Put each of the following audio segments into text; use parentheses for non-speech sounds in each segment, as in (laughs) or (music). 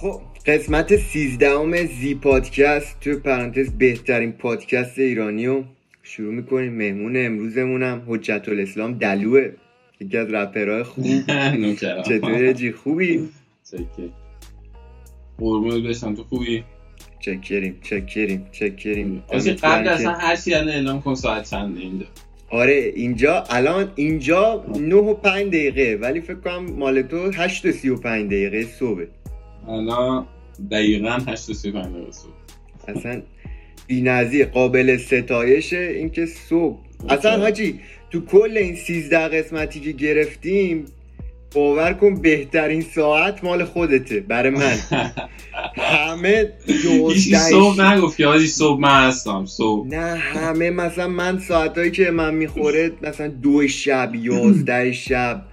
خب قسمت سیزدهم زی پادکست تو پرانتز بهترین پادکست ایرانی رو شروع می‌کنیم. مهمون امروزمونم حجت الاسلام دلوه یکی از رپرهای خوب. چطوری جی خوبی؟ قربونت بشم تو خوبی؟ چکریم چکریم چکریم. قبل اصلا هر چی اعلام کن ساعت چنده اینجا. آره اینجا الان اینجا 9 و 5 دقیقه ولی فکر کنم مال تو 8 و 35 دقیقه صبح الان دقیقا 8 و 35 دقیقه صبح اصلا بی‌نظیر قابل ستایشه اینکه صبح. اصلا حاجی تو کل این 13 قسمتی که گرفتیم باور کن بهترین ساعت مال خودته برای من. (laughs) همه هیچی صبح نگفت که حاجی صبح من هستم صبح. نه همه مثلا من ساعتهایی که من می‌خوره مثلا دو شب یازده شب.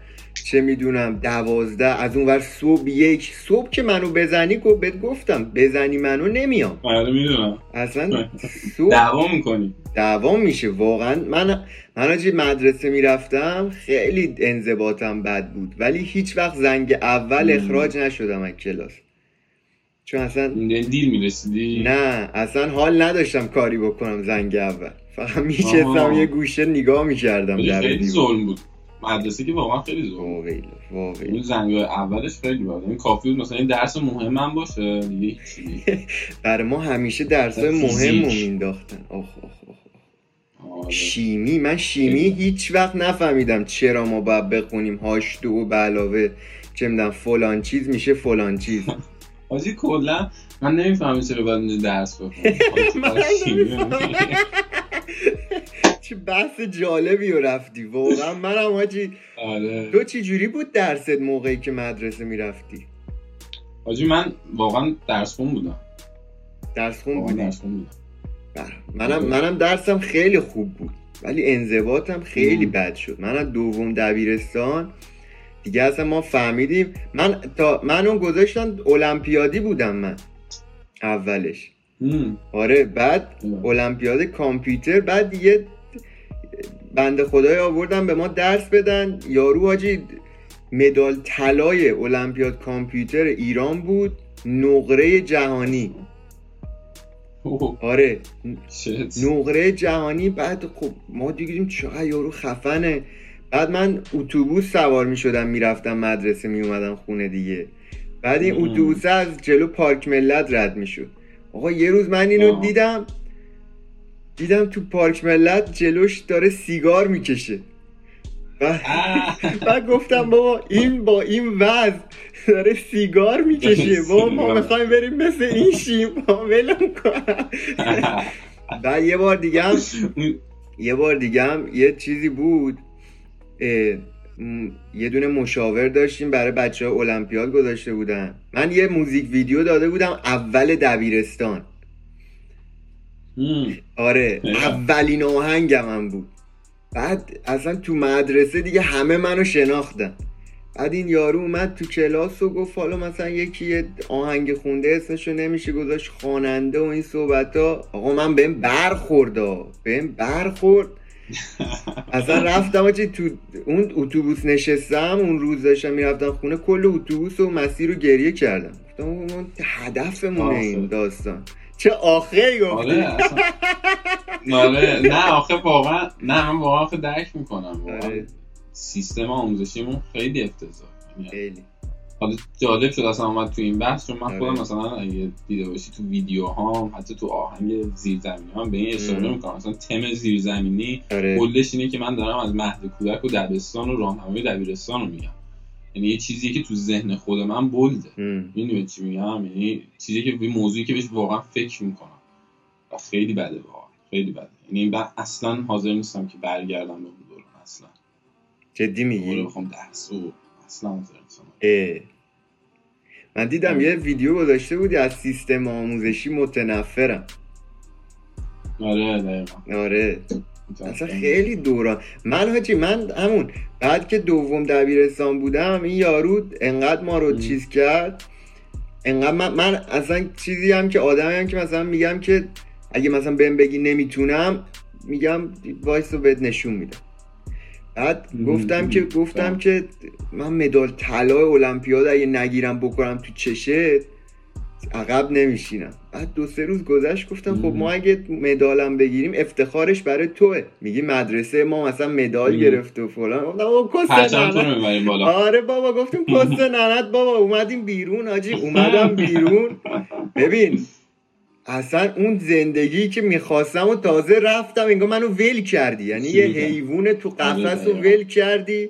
چه می‌دونم دوازده از اون ور صبح یک. صبح که منو بزنی که بهت گفتم بزنی منو نمیام. آره می‌دونم. اصلا (laughs) صبح دعوا می‌کنی. دعوا میشه واقعا. من من مدرسه می‌رفتم خیلی انضباطم بد بود. ولی هیچ وقت زنگ اول اخراج نشدم از کلاس. چون اصلا دیر می‌رسیدی؟ نه اصلا حال نداشتم کاری بکنم زنگ اول. فقط میشستم یه گوشه نگاه می‌کردم در خیلی ظلم بود. مدرسه که واقعا خیلی زور واقعی واقعی. این زنگ اولش خیلی بود این کافی بود. مثلا این درس مهم هم باشه. دیگه (laughs) برای ما همیشه درس مهم رو مینداختن آخ آخ آخ شیمی من شیمی هیچ وقت نفهمیدم چرا ما باید بخونیم. هاش دو و به علاوه چه می‌دونم فلان چیز میشه فلان چیز. (laughs) حاجی کلا من نمی‌فهمم چرا باید درس بخونم. (laughs) چه (laughs) بحث جالبی رو رفتی. واقعا منم حاجی آره. تو چی جوری بود درست موقعی که مدرسه می‌رفتی؟ حاجی من واقعا درس خون بودم. درس خون بودی؟ درس خون بودم. بله. منم منم درسم خیلی خوب بود. ولی انضباطم خیلی بد شد. من از دوم دبیرستان دیگه اصلا ما فهمیدیم. من تا منو گذاشتن المپیادی بودم من. اولش. آره بعد المپیاد کامپیوتر بعد دیگه بنده خدای آوردن به ما درس بدن. یارو حاجی مدال طلای المپیاد کامپیوتر ایران بود نقره جهانی. آره نقره جهانی بعد خب ما دیدیم چقدر یارو خفنه. بعد من اتوبوس سوار می شدم می‌رفتم مدرسه می اومدم خونه دیگه. بعد این اتوبوس از جلو پارک ملت رد می شد آقا یه روز من اینو دیدم. دیدم تو پارک ملت جلوش داره سیگار می‌کشه. (laughs) و گفتم بابا این با این وضع داره سیگار می‌کشه. بابا ما می‌خوایم بریم مثل این شیم. (laughs) ولم کنم (laughs) و یه بار دیگه هم یه بار دیگه هم یه چیزی بود. یه دونه مشاور داشتیم برای بچه المپیاد گذاشته بودن. من یه موزیک ویدیو داده بودم اول دبیرستان. آره اولین آهنگم هم بود. بعد اصلا تو مدرسه دیگه همه منو شناختن. بعد این یارو اومد تو کلاس و گفت حالا مثلا یکی آهنگ خونده اسمشو نمیشه گذاشت خواننده و این صحبت ها آقا من بهم برخورد بهم برخورد. اصلا رفتم چی تو اون اتوبوس نشستم اون روز داشتم می‌رفتم خونه کل اتوبوس و مسیر رو گریه کردم. گفتم اون هدفمونه این داستان. چه آخه گفتی؟ آره, آره. نه آخه واقعا نه من واقعا درک می‌کنم. آره. سیستم آموزشیمون خیلی افتضاح خیلی. حالا جالب شد اصلا اومد تو این بحث چون من خودم آره. مثلا اگه دیده باشی تو ویدیو ها حتی تو آهنگ زیرزمینی هم به این اشاره می‌کنم مثلا تم زیرزمینی آره. کلش اینه که من دارم از مهد کودک و دبستان و راهنمای دبیرستان رو میگم. یعنی یه چیزی که تو ذهن خود من بلده. می‌دونی چی میگم؟ یعنی چیزی که به موضوعی که بهش واقعا فکر می‌کنم. و خیلی بده واقعا خیلی بده. یعنی من اصلا حاضر نیستم که برگردم به اون دوران. اصلا. جدی میگی؟ بخوام درس و اصلا حاضر نیستم. من دیدم یه ویدیو گذاشته بودی از سیستم آموزشی متنفرم. آره دقیقا. آره. اصلا خیلی دوران. من حاجی من همون بعد که دوم دبیرستان بودم این یارو انقدر ما رو چیز کرد. انقدر من, من اصلا چیزی هم که آدمی هم که مثلا میگم که اگه مثلا بهم بگی نمی‌تونم میگم وایس رو بهت نشون میدم. بعد گفتم که گفتم که من مدال طلای المپیاد اگه نگیرم بکنم تو چشه عقب نمیشینم. بعد دو سه روز گذشت گفتم خب ما اگه مدالم بگیریم افتخارش برای توه. میگی مدرسه ما مثلا مدال گرفت و فلان. آره بابا گفتیم کست (laughs) ننت بابا. اومدیم بیرون آجی اومدم بیرون. (laughs) ببین اصلا اون زندگی که می‌خواستم و تازه رفتم انگار منو ول کردی. یعنی یه حیوان تو قفس رو ول کردی.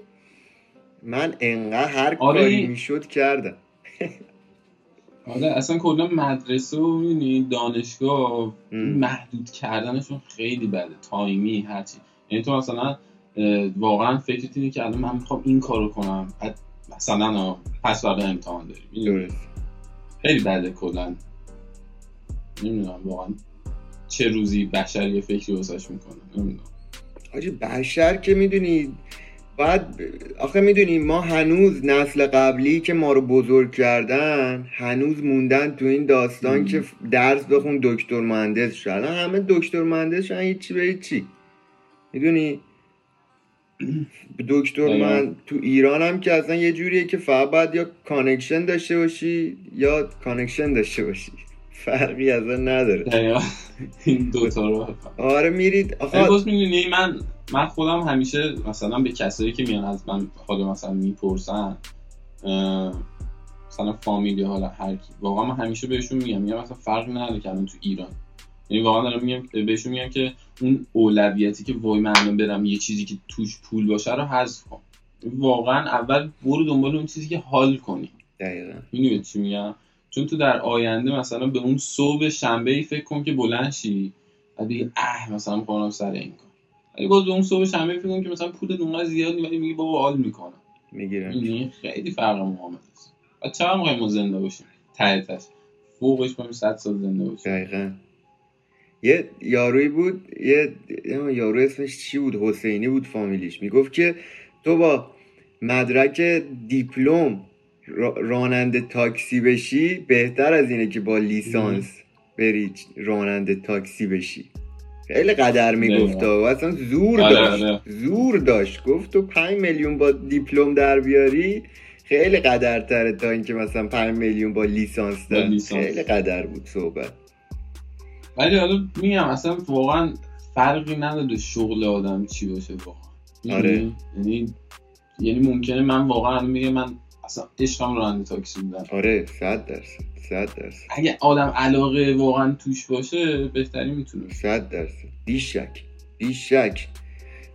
من انقدر هر آره. کاری می‌شد کردم. آره اصلا کلا مدرسه و می‌دونی دانشگاه محدود کردنشون خیلی بده. تایمی هرچی یعنی تو مثلا واقعا فکرت اینه که الان من می‌خوام این کارو کنم. مثلا پس بعد امتحان داریم. خیلی بده کلا. نمی‌دونم واقعا چه روزی بشر یه فکری واسش می‌کنه نمی‌دونم. آجی بشر که می‌دونی بعد آخه می‌دونیم ما هنوز نسل قبلی که ما رو بزرگ کردن هنوز موندن تو این داستان که درس بخون دکتر مهندس شدن همه دکتر مهندس شدن هیچی به چی. می‌دونی؟ (clears throat) دکتر من تو ایران هم که اصلا یه جوریه که فقط باید یا connection داشته باشی یا connection داشته باشی. فرقی از نداره. این دوتا رو. آره میرید. آخه می‌دونی من من خودم همیشه مثلا به کسایی که میان از من حالا مثلا می‌پرسن مثلا فامیلی حالا هر کی واقعا من همیشه بهشون میگم. میگم مثلا فرقی نداره که تو ایران. یعنی واقعا دارم میگم بهشون میگم که اون اولویتی که وای من برم یه چیزی که توش پول باشه رو حذف کن. واقعا اول برو دنبال اون چیزی که حال کنی. دقیقاً. می‌دونی چی میگم؟ چون تو در آینده مثلا به اون صبح شنبه ای فکر کن که بلند شی بعد بگی اه مثلا می‌خوام سر این کار. ولی باز به اون صبح شنبه فکر کن که مثلا پول اونقدر زیاد ولی میگی بابا حال می‌کنم. می‌گیرم این خیلی فرق معامله است. و چرا می‌خوایم ما زنده باشیم؟ ته فوقش کنیم 100 سال زنده باشیم. دقیقاً. یه یاروی بود یه یارو اسمش چی بود؟ حسینی بود فامیلیش. می‌گفت که تو با مدرک دیپلم راننده تاکسی بشی بهتر از اینه که با لیسانس بری راننده تاکسی بشی. خیلی قدر می‌گفت و اصلا زور آره، داشت. آره. زور داشت. گفت تو 5 میلیون با دیپلم در بیاری؟ خیلی قدر تره تا اینکه مثلا 5 میلیون با لیسانس دار خیلی قدر بود صحبت. ولی حالا میگم اصلا واقعا فرقی نداره شغل آدم چی باشه واقعا. آره. یعنی یعنی ممکنه من واقعا میگم من اصلا عشقم راننده تاکسی بودن آره صد درصد صد درصد. اگه آدم علاقه واقعا توش باشه بهتری می‌تونه. صد درصد. بیشک بیشک.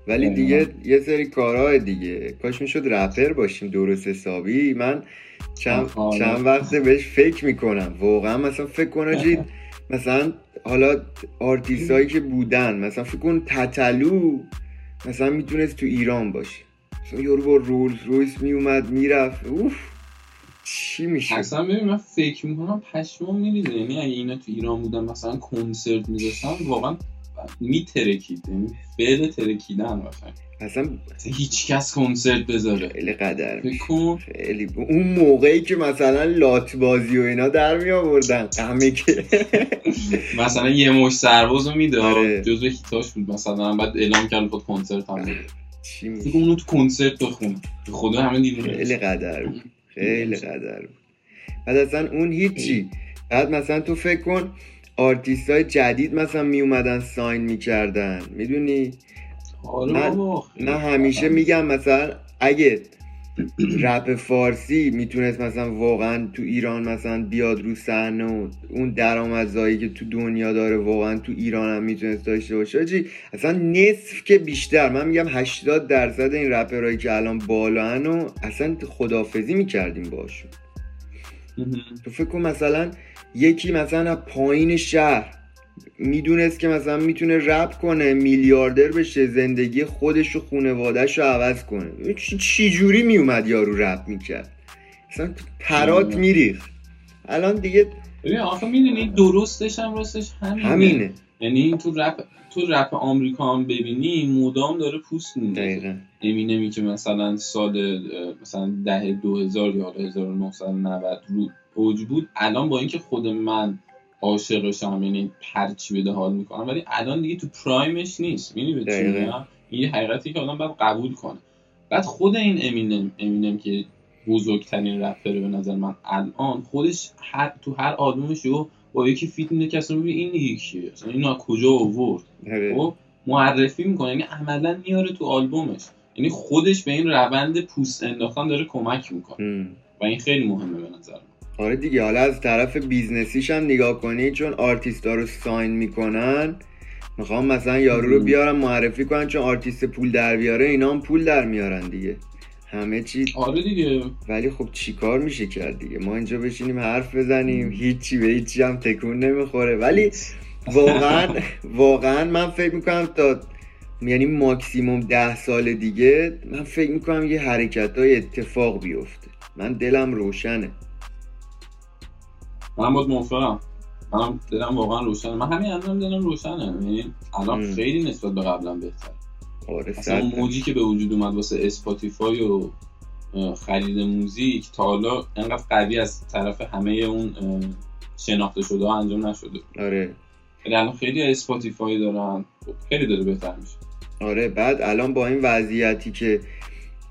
ولی دیگه یه سری کارهای دیگه. کاش می‌شد رپر باشیم درست حسابی. من چند, چند وقت بهش فکر می‌کنم. واقعا مثلا فکر کنم (laughs) مثلا حالا آرتیست هایی که بودن مثلا فکر کن تتلو مثلا می‌تونست تو ایران باشه. مثلا یارو با Rolls-Royce میومد می‌رفت. اوف. چی میشه؟ اصلا ببین من فکر می‌کنم پشمام میریزه یعنی اگه اینا تو ایران بودن مثلا کنسرت میذاشتن واقعا میترکید. یعنی فعل ترکیدن مثلا. اصلا هیچ کس کنسرت بذاره. خیلی قدر خیلی اون موقعی که مثلا لات بازی و اینا در می آوردن قمه که. (laughs) مثلا یه مش سرباز رو می‌داد. آره. جزو هیتاش بود مثلا. بعد اعلام کرد خود کنسرت هم بده. چی میشه اونو تو کنسرت بخون خدا همه دیدیم خیلی قدر بود. خیلی قدر بود. بعد اصلا اون هیچی. بعد مثلا تو فکر کن آرتیست های جدید مثلا می اومدن sign می‌کردن. می‌دونی؟ آره من, من همیشه میگم مثلا اگه رپ فارسی می‌تونست مثلا واقعا تو ایران مثلا بیاد رو صحنه و اون درآمدزایی که تو دنیا داره واقعا تو ایران هم می‌تونست داشته باشه. حاجی اصلا نصف که بیشتر. من میگم 80 درصد این رپرهایی که الان بالا و اصلا خدافظی می‌کردیم باشون تو فکر کن مثلا یکی مثلا پایین شهر می‌دونست که مثلا می‌تونه رپ کنه میلیاردر بشه زندگی خودش و خونوادهش رو عوض کنه. چی جوری میومد یارو رپ می‌کرد؟ مثلا پرات میریخ الان دیگه ببین آخه می‌دونی درستش هم راستش همینه, همینه. یعنی تو رپ تو رپ آمریکا هم ببینی مدام داره پوست میده امینمی که مثلا سال مثلا ده دو هزار یا 1990 رو اوج بود الان با اینکه خود من عاشقشم یعنی هرچی بده حال می‌کنم. ولی الان دیگه تو پرایمش نیست. می‌دونی به این حقیقتی که آدم باید قبول کنه. بعد خود این امینم امینم که بزرگترین رپره به نظر من الان خودش هر تو هر آلبومش رو با یکی فیت میده کسی رو این دیگه کیه؟ اصلا اینو کجا آورد. خب معرفی می‌کنه. یعنی عملا میاره تو آلبومش. یعنی خودش به این روند پوست انداختن داره کمک می‌کنه. و این خیلی مهمه به نظر من. آره دیگه حالا از طرف business یش هم نگاه کنی چون آرتیستا رو sign می‌کنن می‌خوام مثلا یارو رو بیارم معرفی کنن چون آرتیست پول در بیاره اینا هم پول در میارن دیگه. همه چی آره دیگه. ولی خب چیکار میشه کرد دیگه؟ ما اینجا بشینیم حرف بزنیم هیچی به هیچی هم تکون نمی‌خوره. ولی واقعا واقعا من فکر می‌کنم تا یعنی ماکسیموم ده سال دیگه من فکر می‌کنم یه حرکت های اتفاق بیفته. من دلم روشنه. من بود موافقم. منم دلم واقعا روشنه. من همین الان دلم روشنه. یعنی الان خیلی نسبت به قبلا بهتر آره اصلا موجی که به وجود اومد واسه Spotify و خرید موزیک تا حالا انقدر قوی از طرف همه اون شناخته شده ها انجام نشده. آره. الان خیلی اسپاتیفای دارن. خب، خیلی داره بهتر میشه. آره بعد الان با این وضعیتی که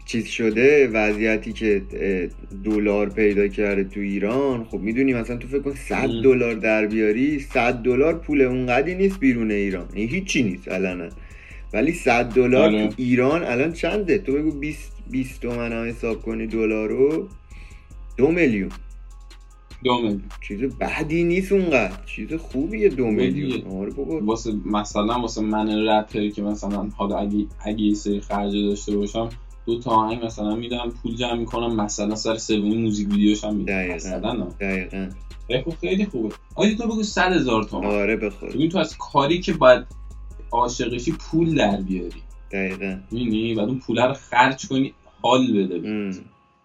چیز شده وضعیتی که دلار پیدا کرده تو ایران. خب می‌دونی مثلا تو فکر کن 100 دلار در بیاری 100 دلار پول اونقدی نیست بیرون ایران. این هیچی نیست الان. ولی 100 دلار آره. تو ایران الان چنده؟ تو بگو 20 20 تومن حساب کنی دلار رو دو میلیون. دو میلیون. چیز بدی نیست اونقدر. چیز خوبیه دو میلیون. آره بابا. واسه مثلا واسه من رپری که مثلا حالا اگه اگه سری خرج داشته باشم دو تا آهنگ مثلا میدم پول جمع می‌کنم مثلا سر سومی موزیک ویدیوش هم میدم. دقیقاً. مثلا دقیقاً. خب خیلی خوبه. آیا تو بگو 100 هزار تومن آره بخور ببین تو از کاری که باید عاشقشی پول در بیاری. دقیقاً. می‌بینی بعد اون پول رو خرج کنی حال بده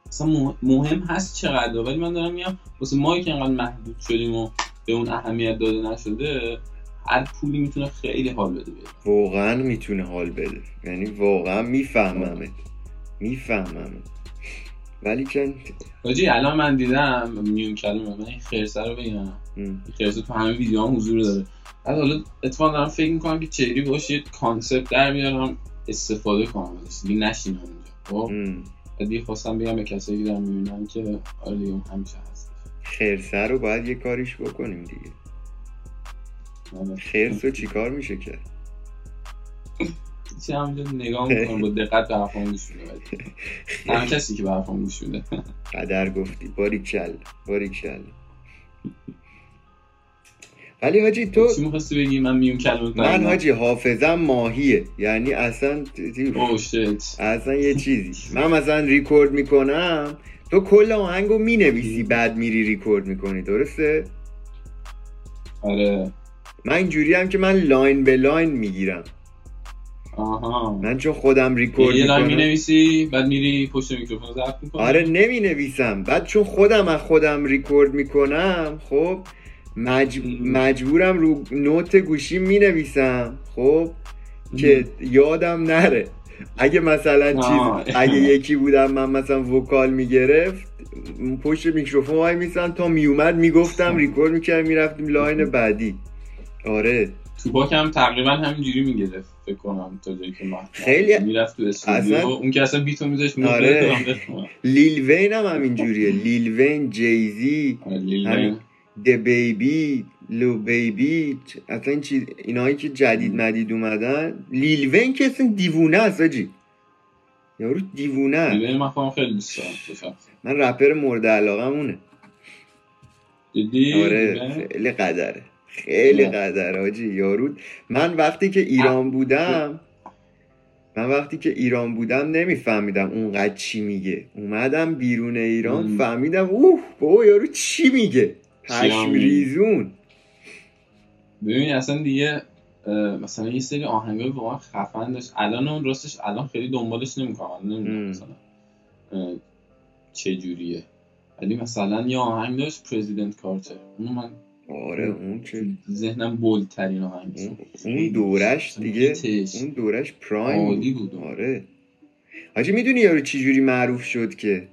اصلا مهم هست چقدر ولی من دارم میگم واسه ما که انقدر محدود شدیم و به اون اهمیت داده نشده هر پولی می‌تونه خیلی حال بده بیاره واقعا می‌تونه حال بده. یعنی واقعا میفهممت. می‌فهمم. ولی که حاجی الان من دیدم میون کلمه من این خرسه رو بگم. خرسه تو همه ویدیو هم حضور داره. بعد حالا اتفاقا دارم فکر می‌کنم که چهری باشه کانسپت در بیارم استفاده کنم. ازش دیگه نشینم اونجا خب؟ دیگه خواستم بگم به کسایی که دارم می‌بینم که آره دیگه همیشه هست. خرسه رو باید یه کاریش بکنیم دیگه. خرس رو چیکار میشه کرد (laughs) چی همونجا نگاه می‌کنم با دقت به حرفام گوش میده کسی که به حرفام گوش میده. قدر گفتی. باری کل باری کل. ولی حاجی تو چی می‌خواستی بگی؟ من میون کلمه من حاجی حافظم ماهیه. یعنی اصلا اصلا یه چیزی. من مثلا ریکورد می‌کنم. تو کل آهنگو می‌نویسی بعد میری ریکورد می‌کنی درسته؟ آره. من اینجوری هم که من line به line می‌گیرم. آها. من چون خودم ریکورد یه line می‌نویسی بعد میری پشت میکروفون ضبط می‌کنی. آره نمی‌نویسم. بعد چون خودم از خودم ریکورد می‌کنم خب مج... مجبورم رو note گوشی می نویسم خب که یادم نره. اگه مثلا چیز اگه یکی بودم من مثلا vocal می‌گرفت پشت میکروفون وایمیسن تا میومد می‌گفتم ریکورد می‌کرد می‌رفتیم line بعدی. آره. 2Pac هم تقریبا همینجوری می‌گرفت فکر کنم تا جایی که من خیلی می‌رفت تو استودیو. اون که اصلا beat و میذاشت آره. Lil Wayne هم همینجوریه. Lil Wayne Jay-Z آره DaBaby لو بیبی اصلا این چیز اینایی که جدید مدید اومدن. لیل وین که اصلا دیوونه است آجی. یارو دیوونه لیل من خواهم خیلی دوست دارم من رپر مورد علاقه مونه دیدی آره خیلی قدره. خیلی قدره آجی یارو. من وقتی که ایران بودم من وقتی که ایران بودم نمیفهمیدم اونقدر چی میگه. اومدم بیرون ایران فهمیدم اوه بابا یارو چی میگه؟ پشم ریزون ببین اصلا دیگه مثلا یه سری آهنگای واقعا خفن داشت. الان اون راستش الان خیلی دنبالش نمی‌کنم نمی‌دونم مثلا چه جوریه ولی مثلا یه آهنگ داشت پرزیدنت کارتر اونو من آره اون که ذهنم بولترین آهنگ اون دورش دیگه اون دورش پرایم عالی بود. آره. حاجی می‌دونی یارو چی جوری معروف شد که؟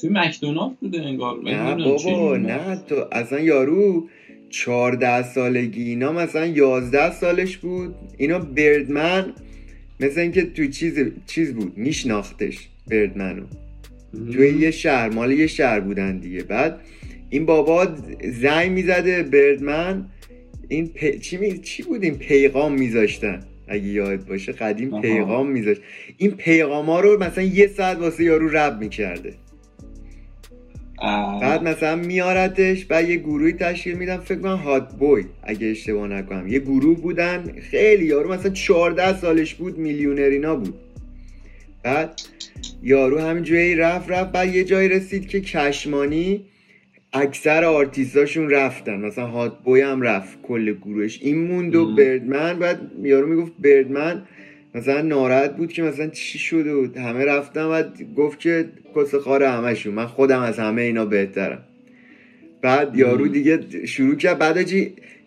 توی مکدونالد بوده انگار نه بابا نه تو اصلا یارو چهارده سالگی اینا مثلا یازده سالش بود. اینا بردمن مثل اینکه تو چیز چیز بود میشناختش بردمنو توی یه شهر مال یه شهر بودن دیگه. بعد این بابا زنگ می‌زده بردمن. این چی, می... چی بود این پیغام میذاشتن؟ اگه یاد باشه قدیم پیغام میذاشت. این پیغام ها رو مثلا یه ساعت واسه یارو رب می‌کرده. بعد مثلا میارتش بعد یه گروهی تشکیل میدم فکر کنم هات بوی اگه اشتباه نکنم. یه گروه بودن. خیلی یارو مثلا 14 سالش بود میلیونرینا بود. بعد یارو همینجوری رفت رفت. بعد یه جایی رسید که کشمانی اکثر آرتیستاشون رفتن. مثلا هات بوی هم رفت کل گروهش. این موند و بردمن بعد یارو می‌گفت بردمن مثلا ناراحت بود که مثلا چی شده بود همه رفتم و گفت که کس خار همشون من خودم از همه اینا بهترم. بعد یارو دیگه شروع کرد. بعد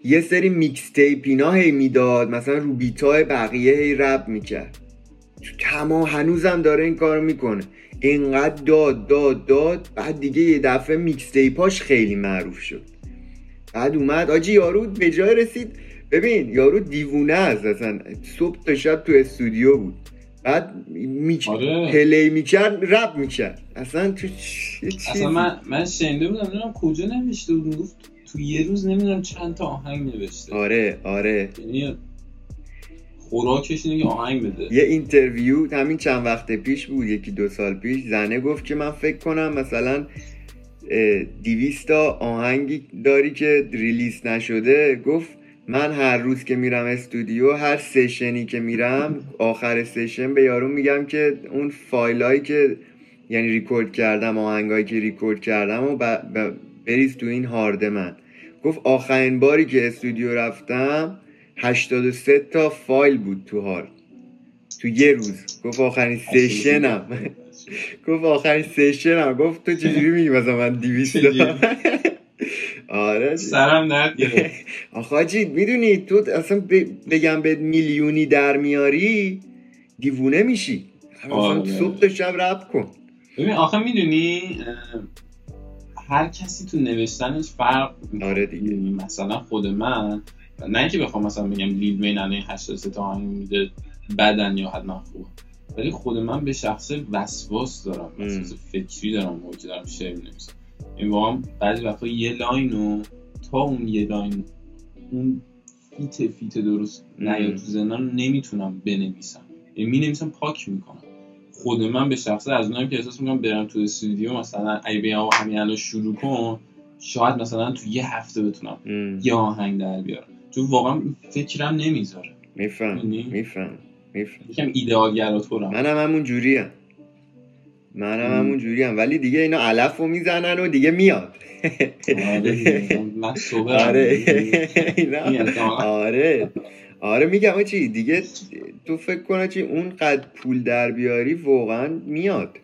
یه سری mixtape اینا هی می‌داد. مثلا رو beat ای بقیه هی رپ می‌کرد. تمام هنوزم داره این کار می‌کنه. اینقدر داد داد داد. بعد دیگه یه دفعه mixtape اش خیلی معروف شد. بعد اومد. حاجی یارو به جای رسید. ببین یارو دیوونه است اصلا. صبح تا شب تو استودیو بود. بعد میچ... آره. play می‌کرد رپ می‌کرد. اصلا تو اصلا من من شنیده بودم نمی‌دونم کجا نوشته بود. گفت تو یه روز نمی‌دونم چند تا آهنگ نوشته. آره آره. یعنی خوراکش اینه که آهنگ بده. یه interview همین چند وقت پیش بود یکی دو سال پیش. زنه گفت که من فکر کنم مثلا دیویستا آهنگی داری که release نشده. گفت من هر روز که میرم استودیو هر session ی که میرم آخر session به یارو میگم که اون فایلایی که یعنی ریکورد کردم آهنگایی که ریکورد کردم و بریز تو این هارد من. گفت آخرین باری که استودیو رفتم 83 تا فایل بود تو هارد تو یه روز. گفت آخرین session م (laughs) گفت آخرین session م گفت تو چجوری میگی مثلا من دیویست (laughs) آره. سرم نرد (laughs) آخه می‌دونی تو اصلا بگم به میلیونی در میاری دیوونه میشی. آره. صبح تا شب رب کن. ببین آخه می‌دونی هر کسی تو نوشتنش فرق آره دیگه. مثلا خود من نه اینکه بخوام مثلا بگم لیل مین الان 83 تا آهنگ میده بدن یا حتما خوب ولی خود من به شخص وسواس دارم وسواس فکری دارم موقعی دارم شعر می‌نویسم. این واقعا بعضی وقتا یه لاین رو تا اون یه لاین اون فیت فیت درست نیاد تو زنان نمی‌تونم بنویسم. یعنی می نویسم پاک می‌کنم. خود من به شخصه از اونم که احساس می‌کنم برم تو استودیو مثلا ای بیام همین الان شروع کن شاید مثلا تو یه هفته بتونم یه آهنگ در بیارم. تو واقعا فکرم نمی‌ذاره. میفهم یعنی میفهم میفهم. یکم تو منم همون جوریم. منم همون جوری هم ولی دیگه اینا علف رو می‌زنن و دیگه میاد. آره آره. آره. میگم چی؟ دیگه تو فکر کنه چی؟ اون قد پول در بیاری واقعا میاد.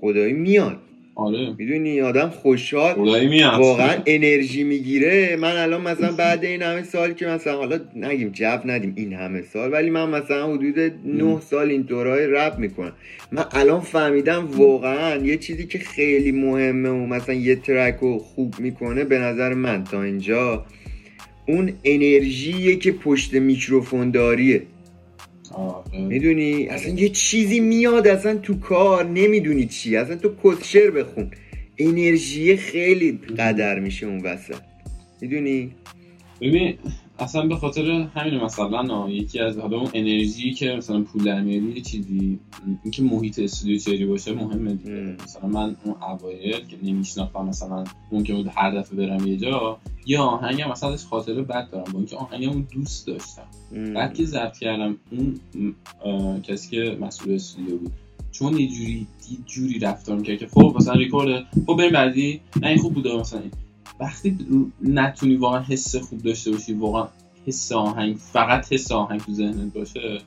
خدایی میاد. آره. می‌دونی آدم خوشحال واقعا انرژی می‌گیره. من الان مثلا بعد این همه سال که مثلا حالا نگیم جب ندیم این همه سال ولی من مثلا حدود نه سال این دورای رب می‌کنم. من الان فهمیدم واقعا یه چیزی که خیلی مهمه و مثلا یه ترک رو خوب می‌کنه به نظر من تا اینجا اون انرژیه که پشت میکروفون داریه. می‌دونی؟ اصلا یه چیزی میاد اصلا تو کار نمی‌دونی چی. اصلا تو کسشر بخون. انرژی خیلی قدر میشه اون وسط. می‌دونی؟ ببین اصلا به خاطر همین مثلا یکی از حالا اون انرژی که مثلا پول در میاری چیزی اینکه محیط استودیو چری باشه مهمه دیگه. مثلا من اون اوایل که نمیشناختم مثلا ممکن بود هر دفعه برم یه جا یه آهنگم مثلا ازش خاطره بد دارم با اینکه آهنگمو دوست داشتم. بعد که ضبط کردم اون کسی که مسئول استودیو بود چون یه جوری یه جوری رفتار می‌کرد که خب مثلا ریکورد خب بریم بعدی. نه این خوب بوده مثلا. وقتی نتونی واقعا حس خوب داشته باشی واقعا حس آهنگ فقط حس آهنگ تو ذهنت باشه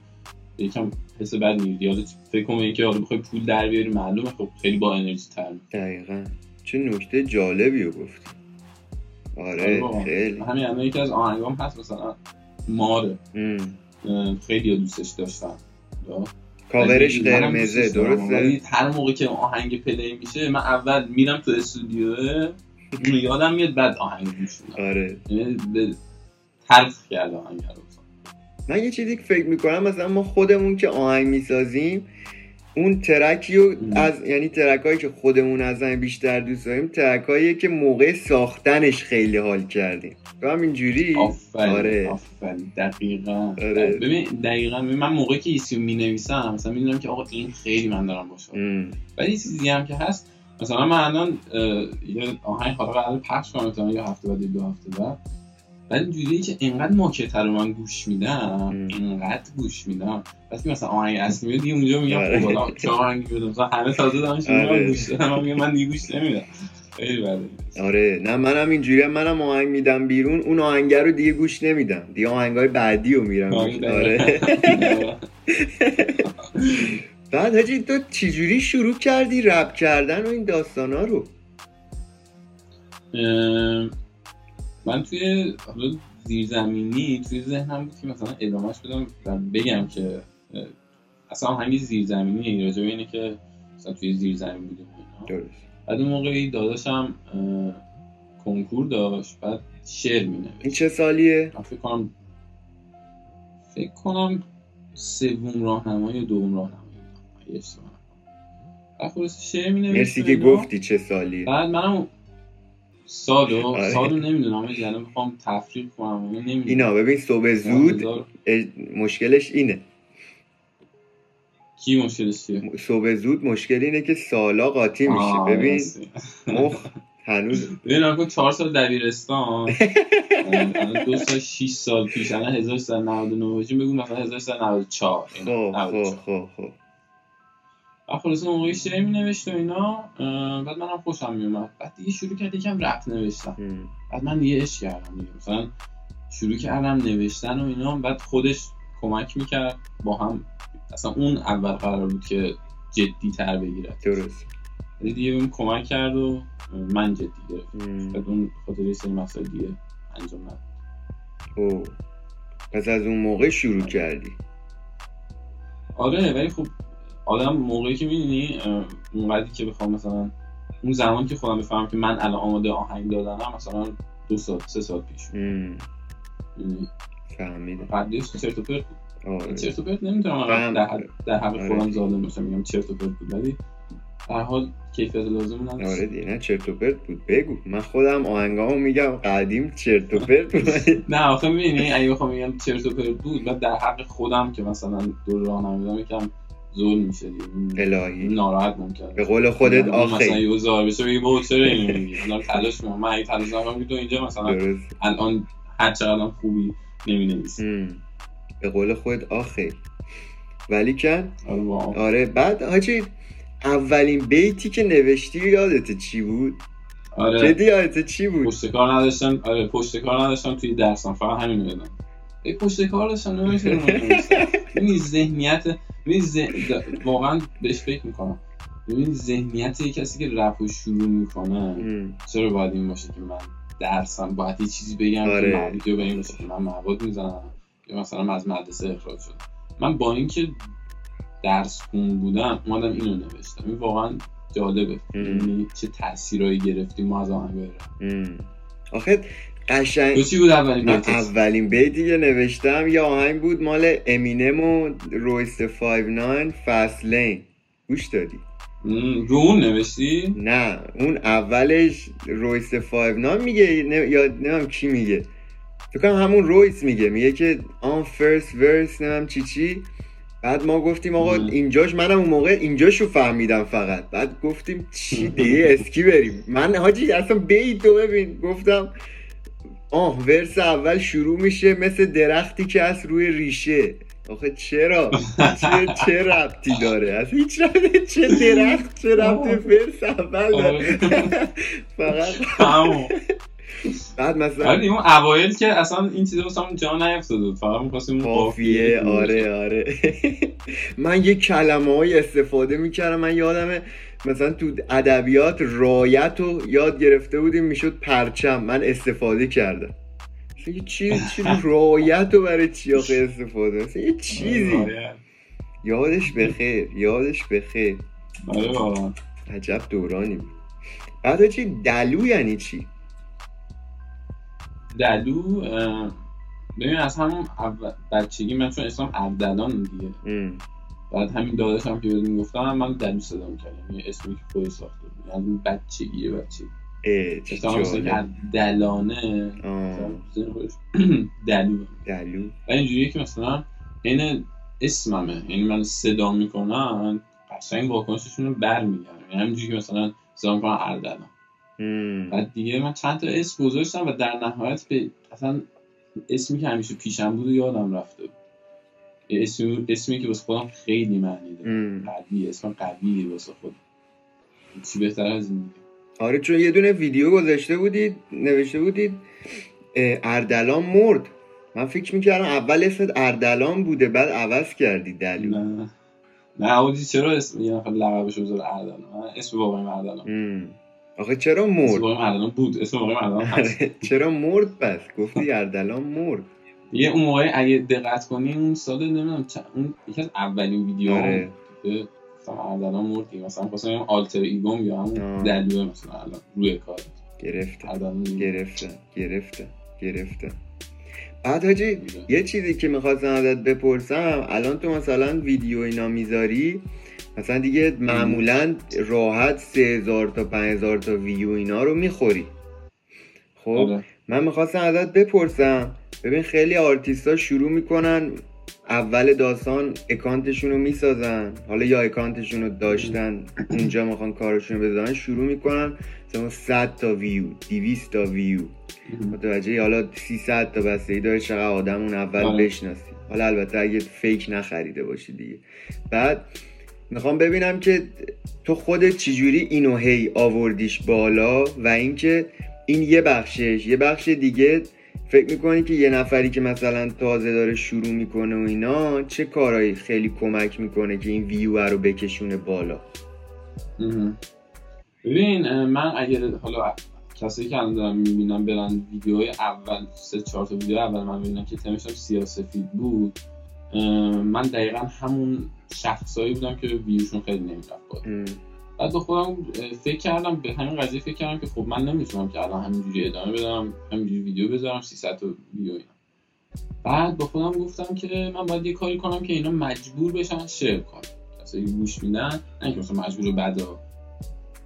یکم حس بد می‌گیری. حالا فکر کنم اینکه حالا بخوای پول در بیاری معلومه خب خیلی با انرژی تر دقیقا. چه نکته جالبی رو گفتی. آره, خیلی همین الان یکی از آهنگام هست مثلا ماره. خیلی دوستش داشتم. کاورش قرمزه درسته؟ هر موقع که آهنگ پلی میشه من اول میرم تو استودیو یادم میاد بعد آهنگ گوش آره. یعنی به تلخ کرد آهنگ رو من یه چیزی که فکر می‌کنم مثلا ما خودمون که آهنگ می‌سازیم اون trackی رو از یعنی track هایی که خودمون از بیشتر دوست داریم track که موقع ساختنش خیلی حال کردیم. تو هم اینجوری؟ آره. آفرین. دقیقا. آره. ببین دقیقا ببین من موقعی که ایسیو می نویسم مثلا می‌دونم که آقا این خیلی من دارم باشه. ولی چیزی هم که هست مثلا من الان یه آهنگ حالا قرار پخش کنم یا هفته بعد دو هفته بعد. ولی اینجوریه که اینقدر ماکت رو من گوش میدم اینقدر گوش میدم. وقتی مثلا آهنگ اصلی دیگه اونجا میگم خب حالا چه آهنگی بدم مثلا همه تازه دارن آره. گوش دادم من من دیگه گوش نمیدم. آره. نه منم اینجوری منم آهنگ میدم بیرون اون آهنگ رو دیگه گوش نمیدم. دیگه آهنگای بعدی رو میرم آره. (laughs) (laughs) (laughs) بعد حاجی تو چجوری شروع کردی رپ کردن و این داستان ها رو من توی زیرزمینی توی ذهنم بود که مثلا ادامهش بدم و بگم که اصلا آهنگ زیرزمینی راجع به اینه که مثلا توی زیرزمین بودیم درست. بعد اون موقعی داداشم کنکور داشت بعد شعر می این چه سالیه؟ من فکر کنم فکر کنم سوم راهنمایی یا دوم راهنمایی بعد خلاص شعر می مرسی که گفتی چه سالیه بعد منم سالو آره. سالو نمی‌دونم یعنی می‌خوام تفریق کنم نمی‌دونم. اینا ببین صبح زود مشکلش اینه. کی مشکلش چیه؟ صبح زود مشکل اینه که سالا قاطی میشه. ببین مخ هنوز (laughs) ببین آقا چهار سال دبیرستان. دو سال 6 سال پیش الان 1399 باشیم بگو مثلا 1394 خب خب خب. خب بعد خلاص اون موقعی شعر می نوشت و اینا بعد منم خوشم می اومد بعد دیگه شروع کرد یکم رپ نوشتم بعد من دیگه عشق کردم دیگه. مثلا شروع کردم نوشتن و اینا بعد خودش کمک می‌کرد با هم. اصلا اون اول قرار بود که جدی تر بگیرد. درست. دیگه اون کمک کرد و من جدی گرفت بعد اون خاطر یه سری مسائل دیگه انجام نداد. او پس از اون موقع شروع کردی. آره ولی خب آدم موقعی که می‌دونی اونقدری که بخوام مثلا اون زمان که خودم بفهمم که من الان آماده آهنگ دادنم مثلا دو سال سه سال پیش فهمیدم. قدش چرت و پرت بود. چرت و پرت نمی‌تونم در, در حق آره. خودم ظالم باشم میگم چرت و پرت بود. ولی در حال کیفیت لازم نداشت آره دیگه نه چرت و پرت بود. بگو. من خودم آهنگامو میگم قدیم چرت و پرت بود. (laughs) نه آخه می‌بینی اگه بخوام میگم چرت و پرت بود بعد در حق خودم که مثلا دور راه نمیدم یکم ظلم میشه الهی. ناراحت ممکنه به قول خودت آخه. مثلا یه زار بشه بگی چرا اینو میگی؟ الان تلاش من اگه تلاش نکنم تو اینجا مثلا الان هر چقدر خوبی نمی به قول خودت آخه. ولی کن آره, آره بعد حاجی اولین بیتی که نوشتی یادت چی بود؟ آره. جدی یادت چی بود؟ پشت کار نداشتم آره پشت کار نداشتم توی درسم فقط همین یادم. ای پشت کار داشتم نمیشه این ذهنیت واقعا بهش فکر می‌کنم. ببین ذهنیت کسی که رپ رو شروع می‌کنه چرا باید این باشه که من درسم؟ باید یه چیزی بگم آره. که ویدیو به این باشه که من مواد می‌زنم. یا مثلا از مدرسه اخراج شد من با اینکه درس خون بودم اومدم اینو نوشتم. این واقعا جالبه. یعنی چه تاثیرایی گرفتیم ما از آهنگ آخه قشنگ. چی بود اولین بیت؟ اولین بیتی که نوشتم. یه آهنگ بود مال امینم و رویست 59 فست لین گوش دادی؟ رو اون نوشتی؟ نه اون اولش رویس 59 میگه نه... یا نمیم کی میگه. فکر همون رویس میگه. میگه که آن فرست ورس نمیم چی چی. بعد ما گفتیم آقا اینجاش منم اون موقع اینجاشو فهمیدم فقط. بعد گفتیم چی دیگه اسکی بریم. من حاجی اصلا بیت تو ببین. گفتم آه ورس اول شروع میشه مثل درختی که از روی ریشه. آخه چرا؟ چه چه ربطی داره؟ از هیچ ربطی چه درخت چه ربطی ورس اول داره؟ (laughs) فقط بعد مثلا آره اون اوایل که اصلا این چیزا واسه جا نیفتاده فقط می‌خواستیم قافیه آره آره. (laughs) من یه کلمه های استفاده می‌کردم. من یادمه مثلا تو ادبیات رایت رو یاد گرفته بودیم می‌شد پرچم. من استفاده کردم. یه چی چی (laughs) رایت رو برای چی استفاده؟ مثلا یه چیزی. آره. یادش بخیر یادش بخیر آره عجب دورانی بعد چی؟ دلو یعنی چی؟ دلو ببین از همون بچگی من چون اسلام اردلان دیگه. بعد همین داداشم هم که بدون گفتم من دلو صدا می‌کردم یه اسمی که خودی ساخته بود. یعنی بچگیه بچگی. مثلا که دلانه (clears throat) دلو. دلو. و اینجوریه که مثلا این اسممه. یعنی من صدا می‌کنن قشنگ واکنششون رو برمیگردم. یعنی همینجوری که مثلا صدا می‌کنن اردلان بعد دیگه من چند تا اسم گذاشتم و در نهایت به اصلا اسمی که همیشه پیشم بود و یادم رفته بود. اسمی, اسمی که واسه خودم خیلی معنی داره. قوی اسم قوی واسه خود چی بهتر از این آره چون یه دونه ویدیو گذاشته بودید نوشته بودید اردلان مرد. من فکر می‌کردم اول اسمت اردلان بوده بعد عوض کردی دلو نه نه. چرا اسم یه نفر لقبش بذاره اردلان؟ اسم واقعی اردلان. آخه چرا مرد؟ اسم بود اسم اردلان هست. چرا مرد پس؟ گفتی اردلان مرد. یه اون موقع اگه دقت کنی اون سال نمی‌دونم اون یکی از اولین ویدیو آره. مثلا اردلان مرد مثلا خواستم آلتر ایگوم یا همون دلوه مثلا الان روی کار. گرفته. گرفته. گرفته. گرفته. بعد حاجی یه چیزی که می‌خواستم ازت بپرسم الان تو مثلا ویدیو اینا می‌ذاری؟ مثلا دیگه معمولا راحت سه هزار تا پنج هزار تا ویو اینا رو می‌خوری. خب آره. من می‌خواستم ازت بپرسم. ببین خیلی آرتیست شروع می‌کنن اول داستان اکانتشون رو می‌سازن. حالا یا اکانتشون رو داشتن اونجا می‌خوان کارشون رو بزنن شروع می‌کنن مثلا 100 تا ویو 200 تا ویو. متوجه حالا 300 تا بسته داره چقدر آدم اون اول آره. بشناسی. حالا البته اگه فیک نخریده باشی دیگه. بعد می‌خوام ببینم که تو خودت چجوری اینو هی آوردیش بالا و اینکه این یه بخشش یه بخش دیگه فکر می‌کنی که یه نفری که مثلا تازه داره شروع می‌کنه و اینا چه کارهایی خیلی کمک می‌کنه که این ویو رو بکشونه بالا؟ ببین من اگر حالا کسی که الان دارم می‌بینم برن ویدیوهای اول سه چهار تا ویدیو اول من ببینم که تمشم سیاسفید بود من دقیقا همون شخصایی بودم که ویوشون خیلی نمی‌رفت بعد با خودم فکر کردم به همین قضیه فکر کردم که خب من نمی‌تونم که الان همینجوری ادامه بدم همینجوری ویدیو بذارم 300 تا ویدیو اینا. بعد با خودم گفتم که من باید یه کاری کنم که اینا مجبور بشن شیر کنن. کسایی گوش میدن نه که مثلا مجبور بعدا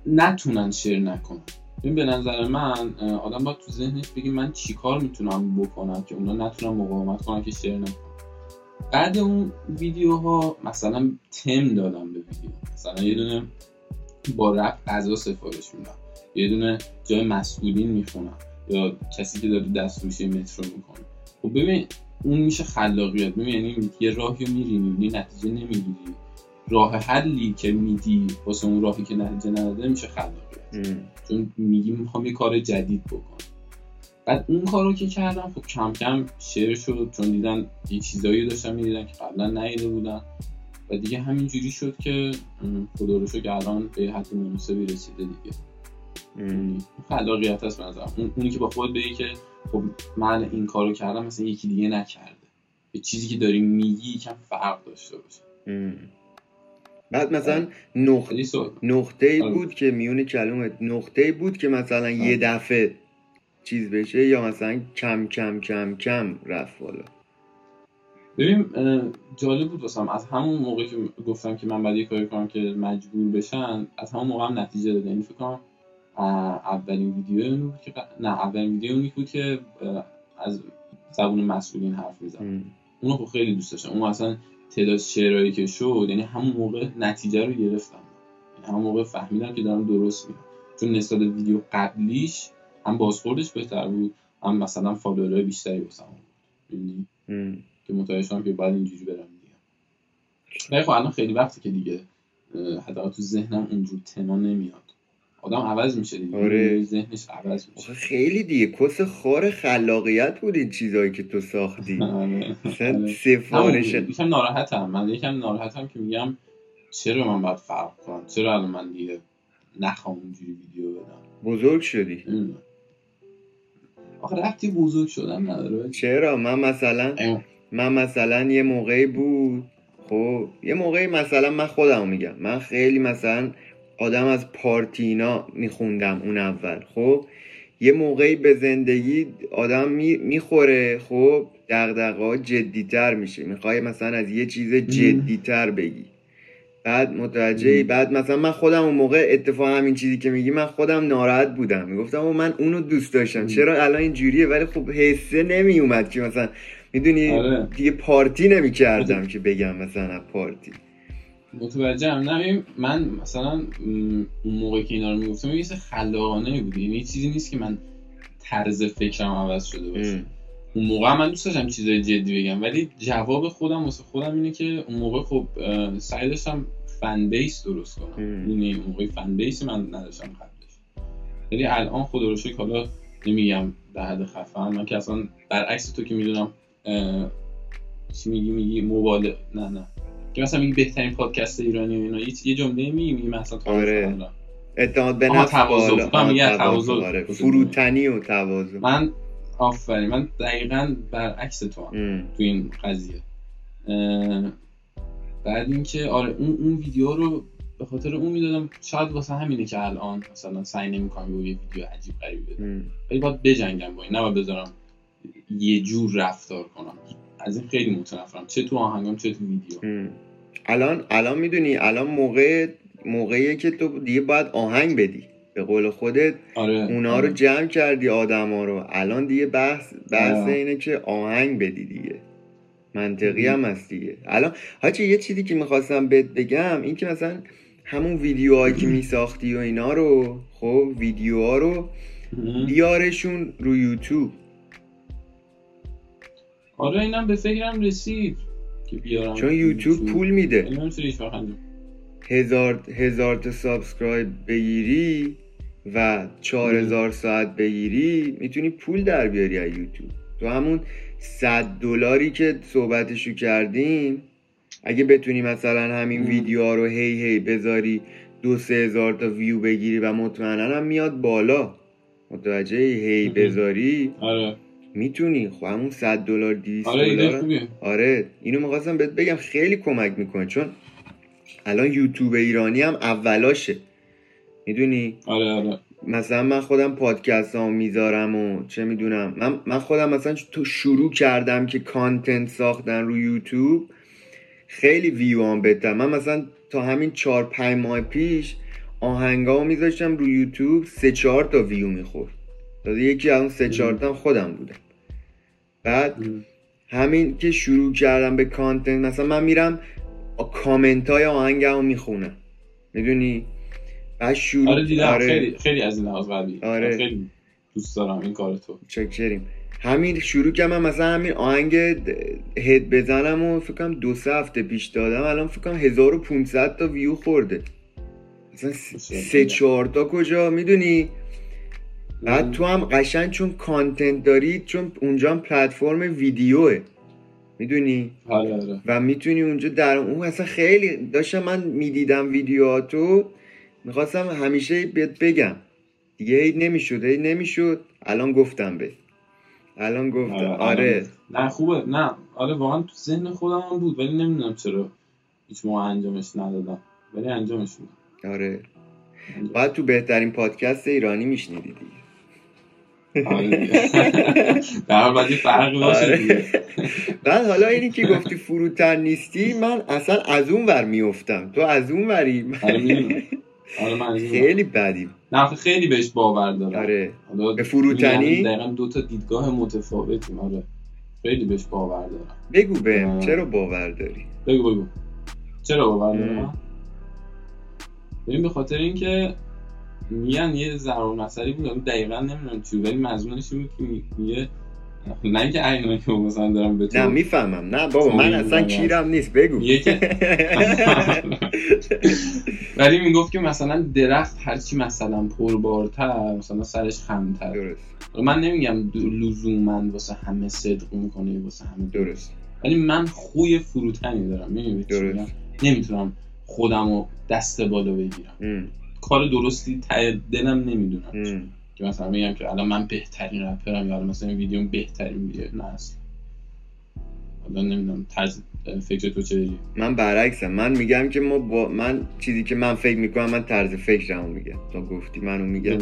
نتونن شیر نکنن. این به نظر من آدم باید تو ذهنش بگی من چیکار می‌تونم بکنم که اونا نتونن مقاومت کنن که شیر نکنن. بعد اون ویدیوها مثلا تم دادم به ویدیو. مثلا یه دونه با رپ غذا سفارش میدم. یه دونه جای مسئولین می‌خونم. یا کسی که داره دستوشی مترو می‌کنه. خب ببین اون میشه خلاقیت. ببین یعنی یه راهی میری می‌بینی نتیجه نمی‌گیری. راه حلی که میدی واسه اون راهی که نتیجه نداده میشه خلاقیت. چون میگی می‌خوام یه کار جدید بکنم. بعد اون کارو که کردم خب کم کم شعر شد چون دیدن یه چیزایی داشتن می‌دیدن که قبلا نیده بودن و دیگه همینجوری شد که خدا رو که الان به حد مناسبی رسیده دیگه. خلاقیت هست اون اونی که با خود بگی که خب من این کارو کردم مثلا یکی دیگه نکرده. به چیزی که داری میگی یکم فرق داشته باشه. بعد مثلا نقطه نقطه آره. بود که میون کلمه نقطه بود که مثلا یه دفعه چیز بشه یا مثلا کم کم کم کم رفت بالا. ببین جالب بود واسم. از همون موقع که گفتم که من باید یه کاری کنم که مجبور بشن از همون موقع هم نتیجه داده. یعنی فکر کنم اولین ویدیو بود که نه اولین ویدیو اونی بود که از زبون مسئولین حرف میزن اونو خب خیلی دوست داشتم. اون اصلا تعداد شعرهایی که شد یعنی همون موقع نتیجه رو گرفتم. یعنی همون موقع فهمیدم که دارم درست میرم چون نسبت ویدیو قبلیش هم بازخوردش بهتر بود هم مثلا فالوورهای بیشتری واسم بود. که متوجه شدم که باید اینجوری برم دیگه. ولی خب الان خیلی وقتی که دیگه حداقل تو ذهنم اونجور تما نمیاد. آدم عوض میشه دیگه. آره. ذهنش عوض میشه. خیلی دیگه. کس خار خلاقیت بود این چیزایی که تو ساختی. مثلا (laughs) آره. سفارش یکم ناراحتم. من یکم ناراحتم که میگم چرا من باید فرق کنم؟ چرا الان من دیگه نخوام اونجوری ویدیو بدم؟ بزرگ شدی. آخه رفتی بزرگ شدن نداره. چرا؟ من مثلا من مثلا یه موقعی بود خب یه موقعی مثلا من خودم میگم. من خیلی مثلا آدم از پارتینا میخوندم اون اول. خب یه موقعی به زندگی آدم می‌خوره. خب دقدقه ها جدیتر میشه. می‌خوای مثلا از یه چیز جدیتر بگی. بعد متوجه بعد مثلا من خودم اون موقع اتفاق همین چیزی که میگی من خودم ناراحت بودم. می‌گفتم و من اونو دوست داشتم. چرا الان اینجوریه ولی خب حسه نمی اومد که مثلا می‌دونی آره. دیگه پارتی نمی کردم که بگم مثلا پارتی. متوجه هم نه من مثلا اون موقع که اینا رو می‌گفتم یه خلاقانه بود. یعنی چیزی نیست که من طرز فکرم عوض شده باشه. اون موقع من دوست داشتم چیزای جدی بگم ولی جواب خودم واسه خودم اینه که اون موقع خب سعی داشتم فن بیس درست کنم. یعنی اون موقع فن بیس من نداشتم قبلش. ولی الان خدا رو شکر حالا نمیگم در حد خفه من که اصلا برعکس تو که می‌دونم چی میگی میگی موبایل نه نه. که مثلا میگی بهترین پادکست ایرانی و اینا یه جمله میگی میگی مثلا آره. اعتماد به نفس تواضع. آره. فروتنی و تواضع. من آفرین. من دقیقا برعکس تو هم تو این قضیه. بعد اینکه آره اون اون ویدیو رو به خاطر اون می‌دادم. شاید واسه همینه که الان مثلا سعی نمی‌کنم یه ویدیو عجیب غریب بدم. ولی باید بجنگم با این. نباید بذارم یه جور رفتار کنم. از این خیلی متنفرم. چه تو آهنگام چه تو ویدیو. الان الان می‌دونی الان موقع موقعیه که تو دیگه باید آهنگ بدی. به قول خودت آره. اونا. رو جمع کردی آدما رو. الان دیگه بحث بحث اینه که آهنگ بدی دیگه. منطقی هم هست دیگه. الان حاجی یه چیزی که می‌خواستم بهت بگم این که مثلا همون ویدیوهایی که میساختی و اینا رو خب ویدیوها رو بیارشون رو یوتیوب. آره اینم به فکرم رسید که بیارم چون یوتیوب پول میده. هزار, هزار تا سابسکرایب بگیری و چهار هزار ساعت بگیری می‌تونی پول در بیاری از یوتیوب. تو همون صد دلاری که صحبتشو کردیم اگه بتونی مثلا همین ویدیو رو هی هی بذاری دو سه هزار تا ویو بگیری و مطمئنا هم میاد بالا. متوجه هی بذاری. آره. می‌تونی. خب همون صد دلار 200 آره دلار. آره. اینو می‌خواستم بهت بگم خیلی کمک می‌کنه چون الان یوتیوب ایرانی هم اولاشه. می‌دونی؟ آره آره. مثلا من خودم پادکست ها می‌ذارم و چه می‌دونم. من, من خودم مثلا تو شروع کردم که content ساختن رو یوتیوب خیلی ویو هم بهتر من مثلا تا همین چهار پنج ماه پیش آهنگا میذاشتم رو یوتیوب سه چهار تا ویو می‌خورد. داده یکی از اون سه چهار تا خودم بودم بعد همین که شروع کردم به content مثلا من میرم کامنت های آهنگم رو می‌خونم. می‌دونی؟ بعد شروع آره دیدم. آره. خیلی خیلی از این لحاظ آره. خیلی دوست دارم این کار تو. چکریم. همین شروع کردم مثلا همین آهنگ هد بزنم و فکر کنم دو سه هفته پیش دادم الان فکر کنم 1500 تا ویو خورده. مثلا سه چهار تا کجا می‌دونی؟ بعد تو هم قشنگ چون کانتنت داری چون اونجا هم پلتفرم ویدیوه. می‌دونی؟ آره آره. و می‌تونی اونجا در اون اصلا خیلی داشتم من می‌دیدم ویدیوهاتو. می‌خواستم همیشه بهت بگم. دیگه هی نمی‌شد هی نمی‌شد. الان گفتم به الان گفتم. آره, آره. نه خوبه. نه. آره واقعا تو ذهن خودم هم بود ولی نمی‌دونم چرا هیچ موقع انجامش ندادم. ولی انجامش میدم. آره. باید تو بهترین پادکست ایرانی میشنیدی دیگه. آره. (laughs) در بعدی فرق باشه آره. بعد حالا اینی که گفتی فروتر نیستی من اصلا از اون ور میفتم تو از اون وری. آره, خیلی بدیم نه خیلی بهش باور دارم. آره. به فروتنی؟ دقیقا دو تا دیدگاه متفاوتیم. آره. خیلی بهش باور دارم. بگو بهم چرا باور داری؟ بگو بگو. چرا باور دارم؟ ببین به خاطر اینکه میگن یه ضرب مسئله بود. دقیقا نمی‌دونم چی ولی مضمونش این که میگه نه اینکه عینا که مثلا دارم به نه می‌فهمم. نه بابا من اصلا کیرم نیست بگو. (laughs) ولی می‌گفت که مثلا درخت هرچی مثلا پربارتر مثلا سرش خمتر. درست. من نمیگم لزوما واسه همه صدق می‌کنه واسه همه درست. ولی من خوی فروتنی دارم درست. نمی‌تونم خودم رو دست بالا بگیرم. کار درستی ته دلم نمی‌دونم که مثلا میگم که الان من بهترین رپرم یا مثلا ویدیو بهترین ویدیو نه اصلا الان نمی‌دونم طرز فکر تو چه من برعکسم. من میگم که ما با من چیزی که من فکر می‌کنم من طرز فکرمو میگم. تا گفتی منو میگم.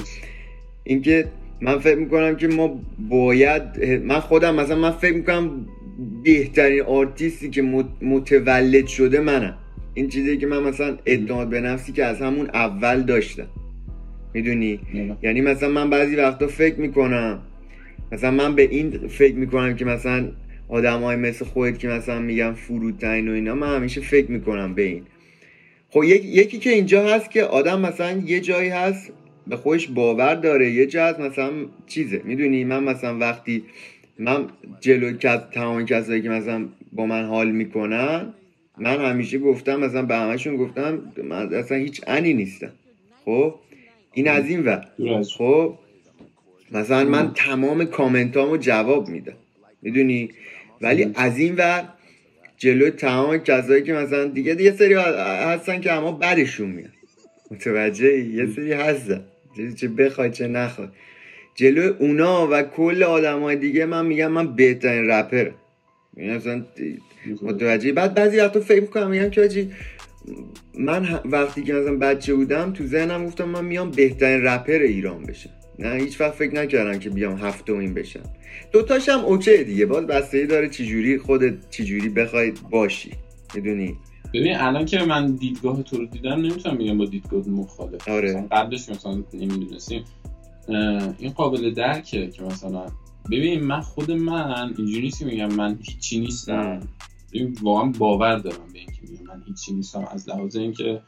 اینکه من فکر می‌کنم که ما باید من خودم مثلا من فکر می‌کنم بهترین آرتیستی که متولد شده منم. این چیزی که من مثلا اعتماد به نفسی که از همون اول داشتم. می‌دونی؟ یعنی مثلا من بعضی وقتا فکر می‌کنم مثلا من به این فکر می‌کنم که مثلا آدم های مثل خودت که مثلا میگم فرودتین و اینا من همیشه فکر می‌کنم به این. خب یکی که اینجا هست که آدم مثلا یه جایی هست به خودش باور داره یه جا هست مثلا چیزه. می‌دونی؟ من مثلا وقتی من جلو تمام کسایی که مثلا با من حال می‌کنن من همیشه گفتم مثلا به همشون گفتم من اصلا هیچ انی نیستم. خب؟ این از این و خب مثلا من تمام کامنتامو جواب میدم. می‌دونی؟ ولی از این و جلو تمام کسایی که مثلا دیگه یه سری هستن که اما بعدشون میاد. متوجه یه سری هستن. چه بخواد چه نخواد جلو اونا و کل های دیگه من میگم من بهترین رپرم. یعنی اصلا متوجه بعد بعضی وقتا فکر می‌کنم میگم که من وقتی که مثلا بچه بودم تو ذهنم گفتم من میام بهترین رپر ایران بشم. نه هیچ وقت فکر نکردم که بیام هفتمین بشم. دوتاش هم اوکی دیگه. باز بسته داره چجوری خودت چجوری بخوای باشی. می‌دونی؟ ببین الان که من دیدگاه تو رو دیدم نمی‌تونم بگم با دیدگاه مخالف. آره. قبلش مثلا نمی‌دونستیم. این قابل درکه که مثلا. ببین من خود من اینجوری نیست میگم من هیچی نیستم. ببین واقعا باور دارم به اینکه میگم. هیچی نیستم از لحاظ اینکه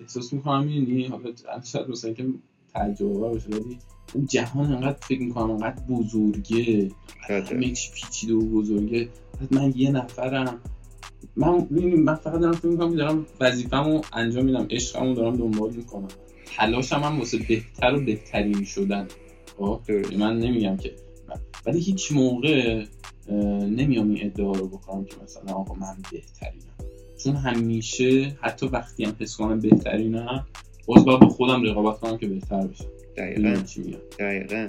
احساس می‌کنم می‌دونی حالا شاید مثلا که تجربه باشه ولی اون جهان انقدر فکر می‌کنم انقدر بزرگه همه چی پیچیده و بزرگه. من یه نفرم من من فقط دارم فکر می‌کنم دارم وظیفه‌مو انجام میدم عشقمو دارم دنبال می‌کنم. تلاشم هم واسه بهتر و بهترین شدن. خب؟ من نمیگم که ولی هیچ موقع نمیام این ادعا رو بکنم که مثلا آقا من بهترینم. چون همیشه حتی وقتی هم حس کنم بهترینم باز باید با خودم رقابت کنم که بهتر بشم دقیقا. دقیقا.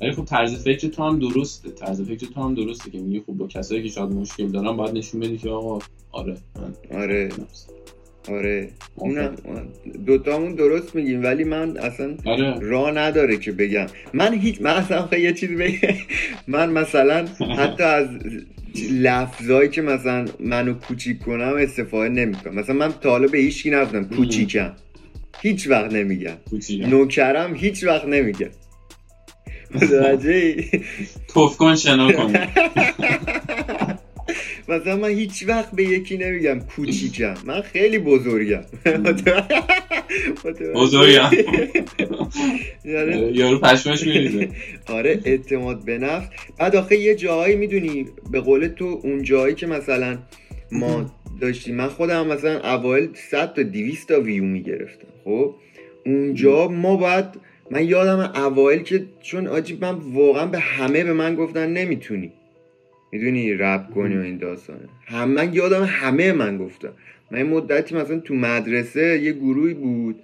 ولی خب طرز فکر تو هم درسته. طرز فکر تو هم درسته که میگی خب با کسایی که شاید مشکل دارن باید نشون بدی که آقا آره آره. آره. اونم دوتامون درست میگیم ولی من اصلا آره. راه نداره که بگم. من هیچ من اصلا یه چیز بگم. (laughs) من مثلا حتی از لفظایی که مثلا منو کوچیک کنم استفاده نمی‌کنم. مثلا من تا حالا به هیچکی نفتم کوچیکم. هیچ وقت نمیگم. نوکرم هیچ وقت نمیگم متوجه (laughs) توف کن شنا کن. (laughs) مثلا من هیچ وقت به یکی نمیگم کوچیکم من خیلی بزرگم. (laughs) بزرگم. (laughs) یارو پشمش میریزه. آره اعتماد به نفس. بعد آخه یه جایی می‌دونی به قول تو اون جایی که مثلا ما داشتیم من خودم مثلا اوایل 100 تا 200 تا ویو می‌گرفتم خب؟ اونجا ما باید من یادم اوایل که چون آجی من واقعا به همه به من گفتن نمی‌تونی. می‌دونی رپ کنی و این داستانه. هم من یادم همه من گفتم. من مدتی مثلا تو مدرسه یه گروهی بود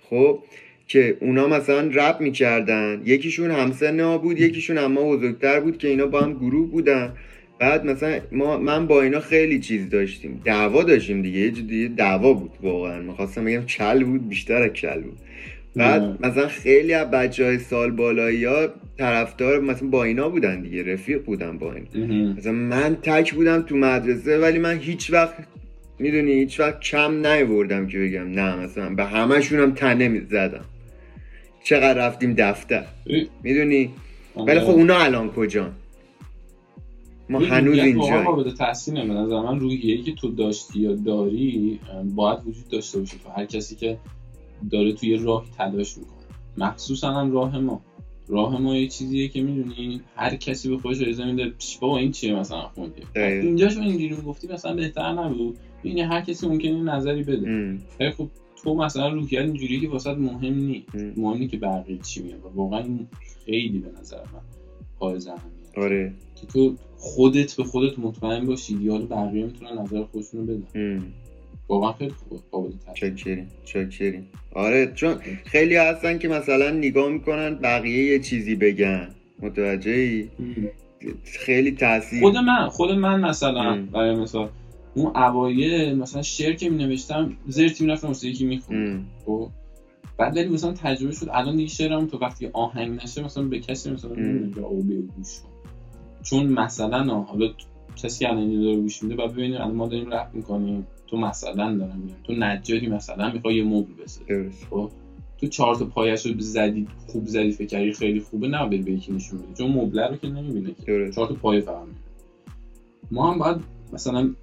خب که اونا مثلا رپ می‌کردن. یکیشون همسن ها بود یکیشون اما بزرگتر بود که اینا با هم گروه بودن. بعد مثلا ما من با اینا خیلی چیز داشتیم. دعوا داشتیم دیگه. یه دعوا بود واقعا. می‌خواستم بگم کل بود بیشتر از کل بود. بعد مثلا خیلی از بچه های سال بالایی ها طرفدار مثلا با اینا بودن دیگه رفیق بودن با این مثلا من تک بودم تو مدرسه ولی من هیچ وقت می‌دونی هیچ وقت کم نیوردم که بگم نه مثلا به همشون هم تنه زدم. چقدر رفتیم دفتر. می‌دونی؟ ولی خب اونا الان کجان؟ ما هنوز اینجا قابل تحسین به نظر من روحیه‌ای که تو داشتی یا داری باید وجود داشته باشه. تو هر کسی که داره توی راه تلاش می‌کنه. مخصوصا هم راه ما. راه ما یه چیزیه که می‌دونی هر کسی به خودش اجازه میده بابا این چیه مثلا خوندی اینجاش اینجوری گفتی مثلا بهتر نبود. یعنی هر کسی ممکنه نظری بده. ولی خب تو مثلا روحیت اینجوری که واسه مهم نی مهم که بقیه چی میگه واقعا خیلی به نظر من پایز آره. که تو خودت به خودت مطمئن باشی. یا بقیه می‌تونن نظر خودشونو بدن. واقعا خیلی خوبه قابل چاکرین چاکرین آره چون خیلی هستن که مثلا نگاه می‌کنن بقیه یه چیزی بگن. متوجه ای خیلی تاثیر. خود من خود من مثلا برای مثال اون اوایل مثلا شعر که می نوشتم زرتی می‌رفتم واسه یکی می‌خوند. خب بعد ولی مثلا تجربه شد الان دیگه شعرم تو وقتی آهنگ نشه مثلا به کسی مثلا نمیگه او گوش چون مثلا حالا کسی الان داره گوش میده بعد ببینیم الان ما داریم رپ می‌کنیم. تو مثلا دارم میگم تو نجاری مثلا می‌خوای یه مبل بسازی. خب؟ تو چهار تا پایش رو زدی خوب زدی فکر کردی خیلی خوبه نه به یکی نشون بدی. چون مبل رو که نمی‌بینه که. چهار تا پایه فقط. ما هم باید مثلا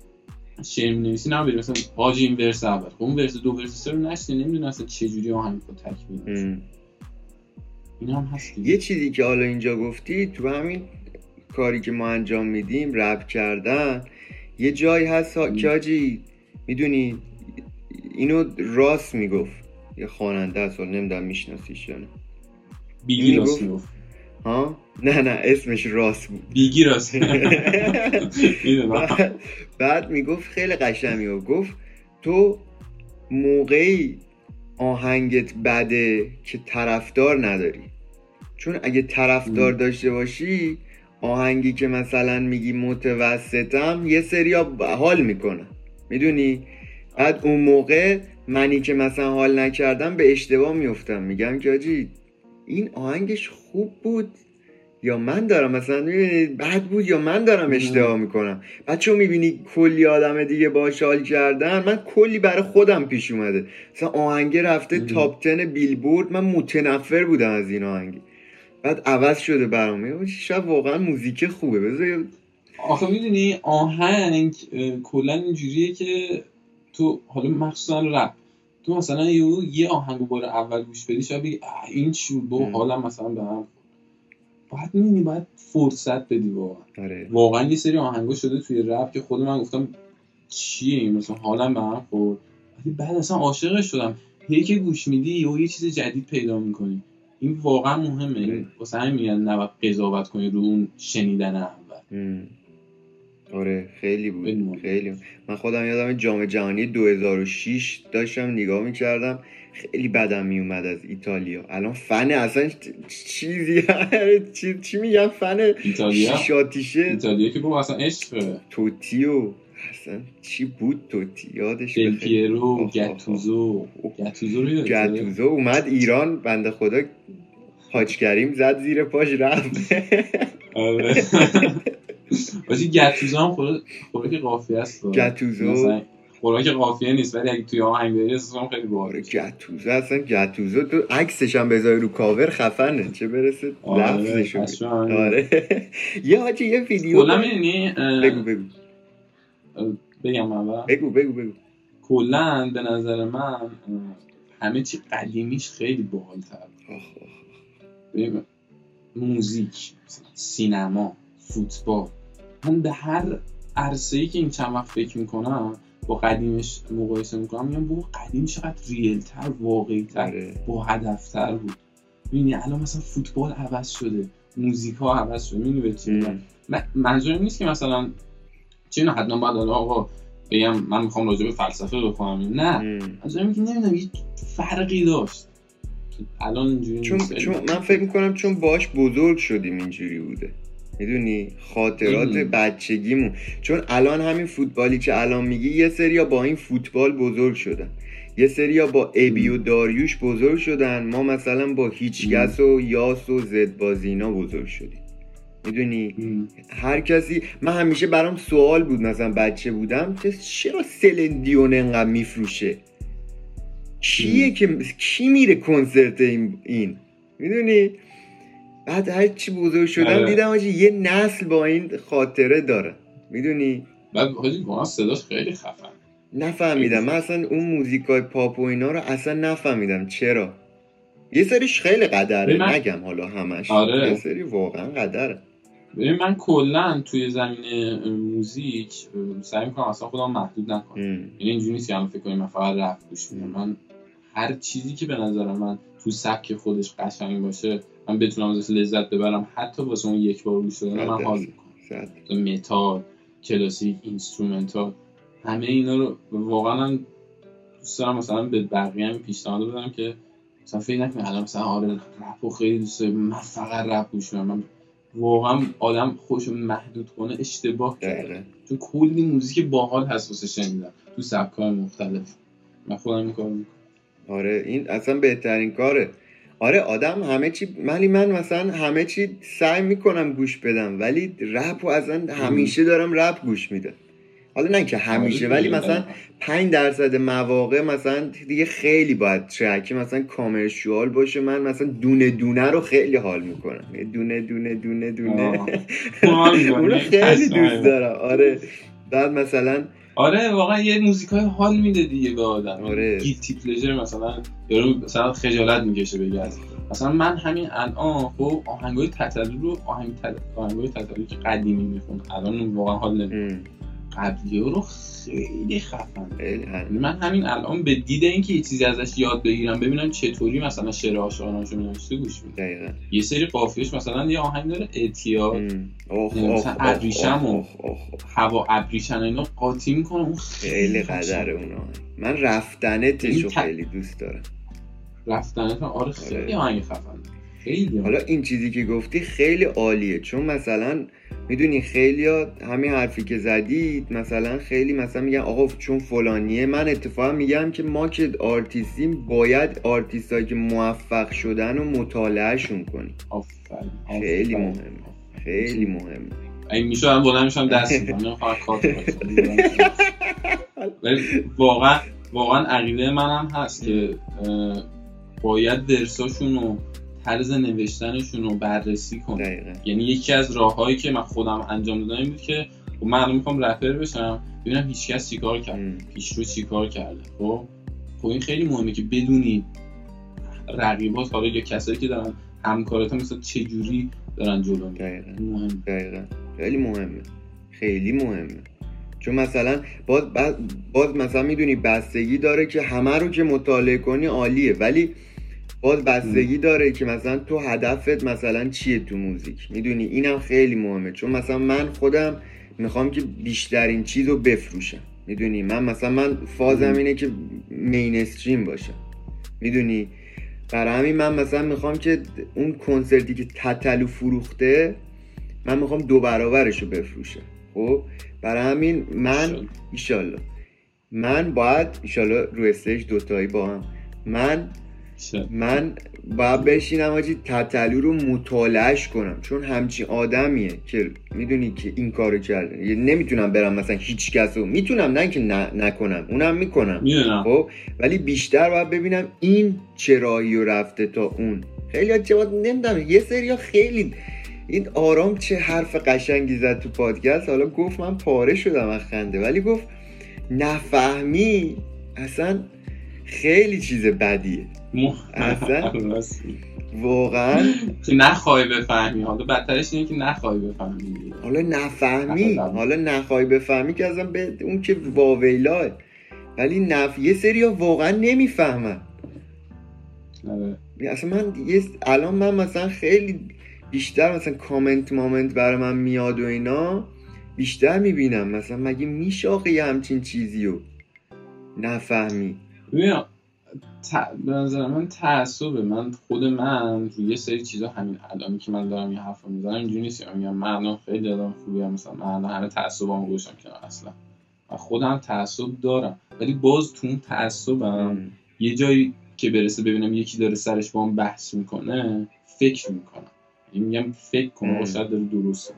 شعر نویسی نه مثلا حاجی این ورس اول. خب اون ورس دو ورس سه رو نشتی نمی‌دونی اصلا چه جوری آهنگ رو تکمیل این هم هست یه چیزی که حالا اینجا گفتی تو همین کاری که ما انجام میدیم رپ کردن یه جایی هست که حاجی می‌دونی اینو راست می‌گفت. یه خواننده است نمی‌دونم میشناسیش یا نه. بیگی راست می‌گفت. ها؟ نه نه اسمش راست بود. بیگی راست. (laughs) بعد, بعد می‌گفت خیلی قشنگی و گفت تو موقعی آهنگت بده که طرفدار نداری. چون اگه طرفدار داشته باشی آهنگی که مثلا میگی متوسطم یه سریا حال می‌کنه می‌دونی؟ بعد اون موقع منی که مثلا حال نکردم به اشتباه میفتم میگم آجی این آهنگش خوب بود یا من دارم مثلا می‌بینید بد بود یا من دارم اشتباه می‌کنم؟ بعد چون می‌بینی کلی آدم دیگه باش حال کردن. من کلی برای خودم پیش اومده. مثلا آهنگه رفته تاپ تن بیلبورد. من متنفر بودم از این آهنگی. بعد عوض شده برام. شاید واقعا موزیک خوبه. بذار آخه می‌دونی آهنگ کلا اینجوریه که تو حالا مخصوصا رپ تو مثلا یه یه آهنگو بار اول گوش بدی شاید بگی این با حالا مثلا به هم باید می‌بینی باید فرصت بدی واقعا. آره. واقعا یه سری آهنگو شده توی رپ که خود من گفتم چیه این؟ مثلا حالا به هم خورد. ولی بعد اصلا عاشقش شدم. هی که گوش میدی یا یه چیز جدید پیدا می‌کنی. این واقعا مهمه. آره. واسه همین میگن نباید قضاوت کنی رو اون شنیدن اول. آره خیلی بود خیلی من خودم یادم جام جهانی 2006 داشتم نگاه می‌کردم خیلی بدم میومد از ایتالیا. الان فن اصلا چیزی (laughs) چی, چی میگم؟ فن ایتالیا؟ شاتیشه ایتالیا که با اصلا عشق. توتیو. اصلا چی بود توتی؟ یادش دل پیرو گتوزو گتوزو رو گتوزو اومد ایران بنده خدا حاج کریم زد زیر پاش رفت. (laughs) آره باشی گتوزو هم خوراک قافیه است گتوزو خوراک قافیه نیست ولی اگه توی آهنگ بری هم خیلی باحال. گتوزو اصلا گتوزو تو عکسش هم بذاری رو کاور خفنه. چه برسه لفظش آره. (laughs) یه حاجی یه ویدیو کلا می‌دونی بگو بگو. بگم من بگو بگو بگو. کلا به نظر من همه چی قدیمیش خیلی باحال‌تر. موزیک سینما فوتبال من به هر عرصه ای که این چند وقت فکر می‌کنم با قدیمش مقایسه می‌کنم میگم با قدیم چقدر ریل تر واقعی تر آره. با هدفتر بود. می‌بینی الان مثلا فوتبال عوض شده موزیک ها عوض شده می‌دونی چی منظورم نیست که مثلا چی نه حتما باید آقا بگم من می‌خوام راجع به فلسفه بخونم نه. منظورم که نمی‌دونم یه فرقی داشت. الان اینجوری چون, چون من فکر می‌کنم چون باش بزرگ شدیم اینجوری بوده. می‌دونی خاطرات بچگیمون. چون الان همین فوتبالی که الان میگی یه سریا با این فوتبال بزرگ شدن. یه سریا با ابی و داریوش بزرگ شدن. ما مثلا با هیچگس و یاس و زدبازینا بزرگ شدیم. می‌دونی؟ هر کسی من همیشه برام سوال بود مثلا بچه بودم چرا سلندیون انقدر میفروشه؟ کیه که کی میره کنسرت این, این؟ می‌دونی؟ بعد هر چی بزرگ شدم آره. دیدم آجی یه نسل با این خاطره داره. می‌دونی؟ بعد حاجی صداش خیلی خفن. نفهمیدم. من اصلا اون موزیکای پاپ و اینا رو اصلا نفهمیدم. چرا؟ یه سریش خیلی قدره. من... نگم حالا همش. آره. یه سری واقعا قدره. ببین من کلا توی زمین موزیک سعی می‌کنم اصلا خودم محدود نکنم. یعنی اینجوری نیست که الان فکر کنم من فقط رپ گوش میدم. من هر چیزی که به نظر من تو سبک خودش قشنگ باشه من بتونم ازش لذت ببرم. حتی واسه اون یک بار گوش دادن من حال می‌کنم. متال کلاسیک instrumental همه اینا رو واقعا دوست دارم مثلا به بقیه هم پیشنهاد بدم که مثلا فکر نکنم الان مثلا آره رپ خیلی دوست دارم. من فقط رپ گوش من واقعا آدم خوش محدود کنه اشتباه کرده چون کلی موزیک باحال هست واسه شنیدن. تو سبک‌های مختلف. من خودم این کارو آره این اصلا بهترین کاره. آره آدم همه چی ولی من مثلا همه چی سعی می‌کنم گوش بدم ولی رپ و اصلا همیشه دارم رپ گوش میدم. حالا نه که همیشه ولی مثلا 5 درصد مواقع مثلا دیگه خیلی باید ترکی مثلا کامرشوال باشه من مثلا دونه دونه رو خیلی حال می‌کنم. دونه دونه دونه دونه. (laughs) اونو خیلی دوست دارم. آره. بعد مثلا آره واقعا یه موزیک های حال میده دیگه به آدم. آره. گیلتی پلژر مثلا یارو مثلا خجالت می‌کشه بگه از مثلا من همین الان خب آهنگای تتلو رو آهنگ آهنگای تتلو که قدیمی میخون الان واقعا حال نمیده قبلی رو خیلی خفن یعنی من همین الان به دید اینکه یه چیزی ازش یاد بگیرم ببینم چطوری مثلا شعر عاشقانه‌شو نوشته گوش میدم یه سری قافیه‌اش مثلا یه آهنگ داره اعتیاد. یعنی مثلا ابریشم و هوا ابریشم اینا قاطی می‌کنه. اون خیلی قدره اونا من رفتنتشو خیلی دوست دارم. رفتنت آره خیلی آره. آهنگ خفن خیلی. حالا این چیزی که گفتی خیلی عالیه. چون مثلا می‌دونی خیلی همین حرفی که زدید مثلا خیلی مثلا میگن آقا چون فلانیه. من اتفاقا میگم که ما که آرتیستیم باید آرتیست که موفق شدن و مطالعهشون کنیم. خیلی مهمه خیلی مهمه این میشه هم بلند میشم دست واقعا واقعا عقیده منم هست که باید درساشون رو طرز نوشتنشون رو بررسی کنه. یعنی یکی از راههایی که من خودم انجام دادم این بود که خب من الان می‌خوام رپر بشم ببینم هیچکس چیکار کرد. پیشرو چیکار کرده. خب؟ خب این خیلی مهمه که بدونی رقیبات حالا یا کسایی که دارن همکارات مثلا چه جوری دارن جلو مهم دقیقا. خیلی مهمه. خیلی مهمه. چون مثلا باز, باز مثلا می‌دونی بستگی داره که همه رو که مطالعه کنی عالیه. ولی باز بستگی داره که مثلا تو هدفت مثلا چیه تو موزیک؟ می‌دونی؟ اینم خیلی مهمه. چون مثلا من خودم می‌خوام که بیشترین چیز رو بفروشم. می‌دونی؟ من مثلا من فازم اینه که مینستریم باشم. می‌دونی؟ برای همین من مثلا می‌خوام که اون کنسرتی که تتلو فروخته من می‌خوام دو برابرش رو بفروشم. خب؟ برای همین من ایشالله. من باید ایشالله رو استیج دوتایی با هم. من من باید بشینم آجی تتلو رو مطالعهش کنم. چون همچین آدمیه که می‌دونی که این کارو کرده. نمی‌تونم برم مثلا هیچ کس رو. می‌تونم نه که نکنم. اونم می‌کنم. خب؟ ولی بیشتر باید ببینم این چه راهی رو رفته تا اون. خیلی جواد نمی‌دونم. یه سری خیلی این آرام چه حرف قشنگی زد تو پادکست. حالا گفت من پاره شدم از خنده. ولی گفت نفهمی اصلا خیلی چیز بدیه. اصلا واقعا که نخواهی بفهمی. حالا بدترش اینه که نخواهی بفهمی. حالا نفهمی حالا نخواهی بفهمی که ازم به اون که واویلاه ولی نف یه سری ها واقعا نمی‌فهمن. آره. اصلا من یه الان من مثلا خیلی بیشتر مثلا کامنت مامنت برای من میاد و اینا بیشتر می‌بینم. مثلا مگه میشه یه همچین چیزی رو نفهمی؟ به نظر من تعصبه. من خود من روی یه سری چیزا همین الانی که من دارم یه حرف می‌زنم اینجوری نیست میگم من الان خیلی آدم خوبی هم مثلا من الان همه تعصبامو گوشم کنم اصلا. من خودم تعصب دارم. ولی باز تو اون تعصبم یه جایی که برسه ببینم یکی داره سرش با هم بحث می‌کنه فکر می‌کنم. یعنی میگم فکر کنم شاید داره درست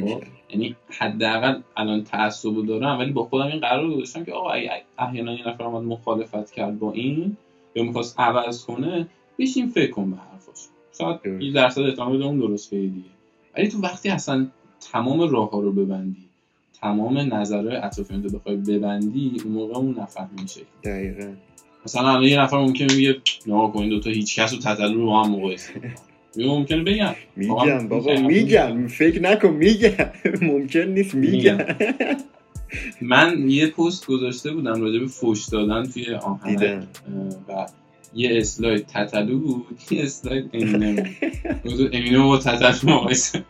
خب؟ یعنی حداقل الان تعصب دارم ولی با خودم این قرار گذاشتم که آقا اگه احیانا یه نفر اومد مخالفت کرد با این یا می‌خواست عوض کنه بشین فکر کن به حرفاش. شاید یه درصد احتمال اون درست دیگه ولی تو وقتی اصلا تمام راه ها رو ببندی تمام نظرهای اطرافیان رو بخوای ببندی اون موقع اون نفهم میشه. دقیقا. مثلا الان یه نفر ممکنه میگه نه کن این دوتا هیچ کس رو تتلو رو هم مقایسه ممکنه بگم. میگم بابا میگم. فکر نکن میگم. (laughs) ممکن نیست میگم. (laughs) من یه پست گذاشته بودم راجع به فوش دادن توی آهنگ. و یه اسلاید تتلو بود. (laughs) یه اسلاید امینه امینه با تتلو مقایسه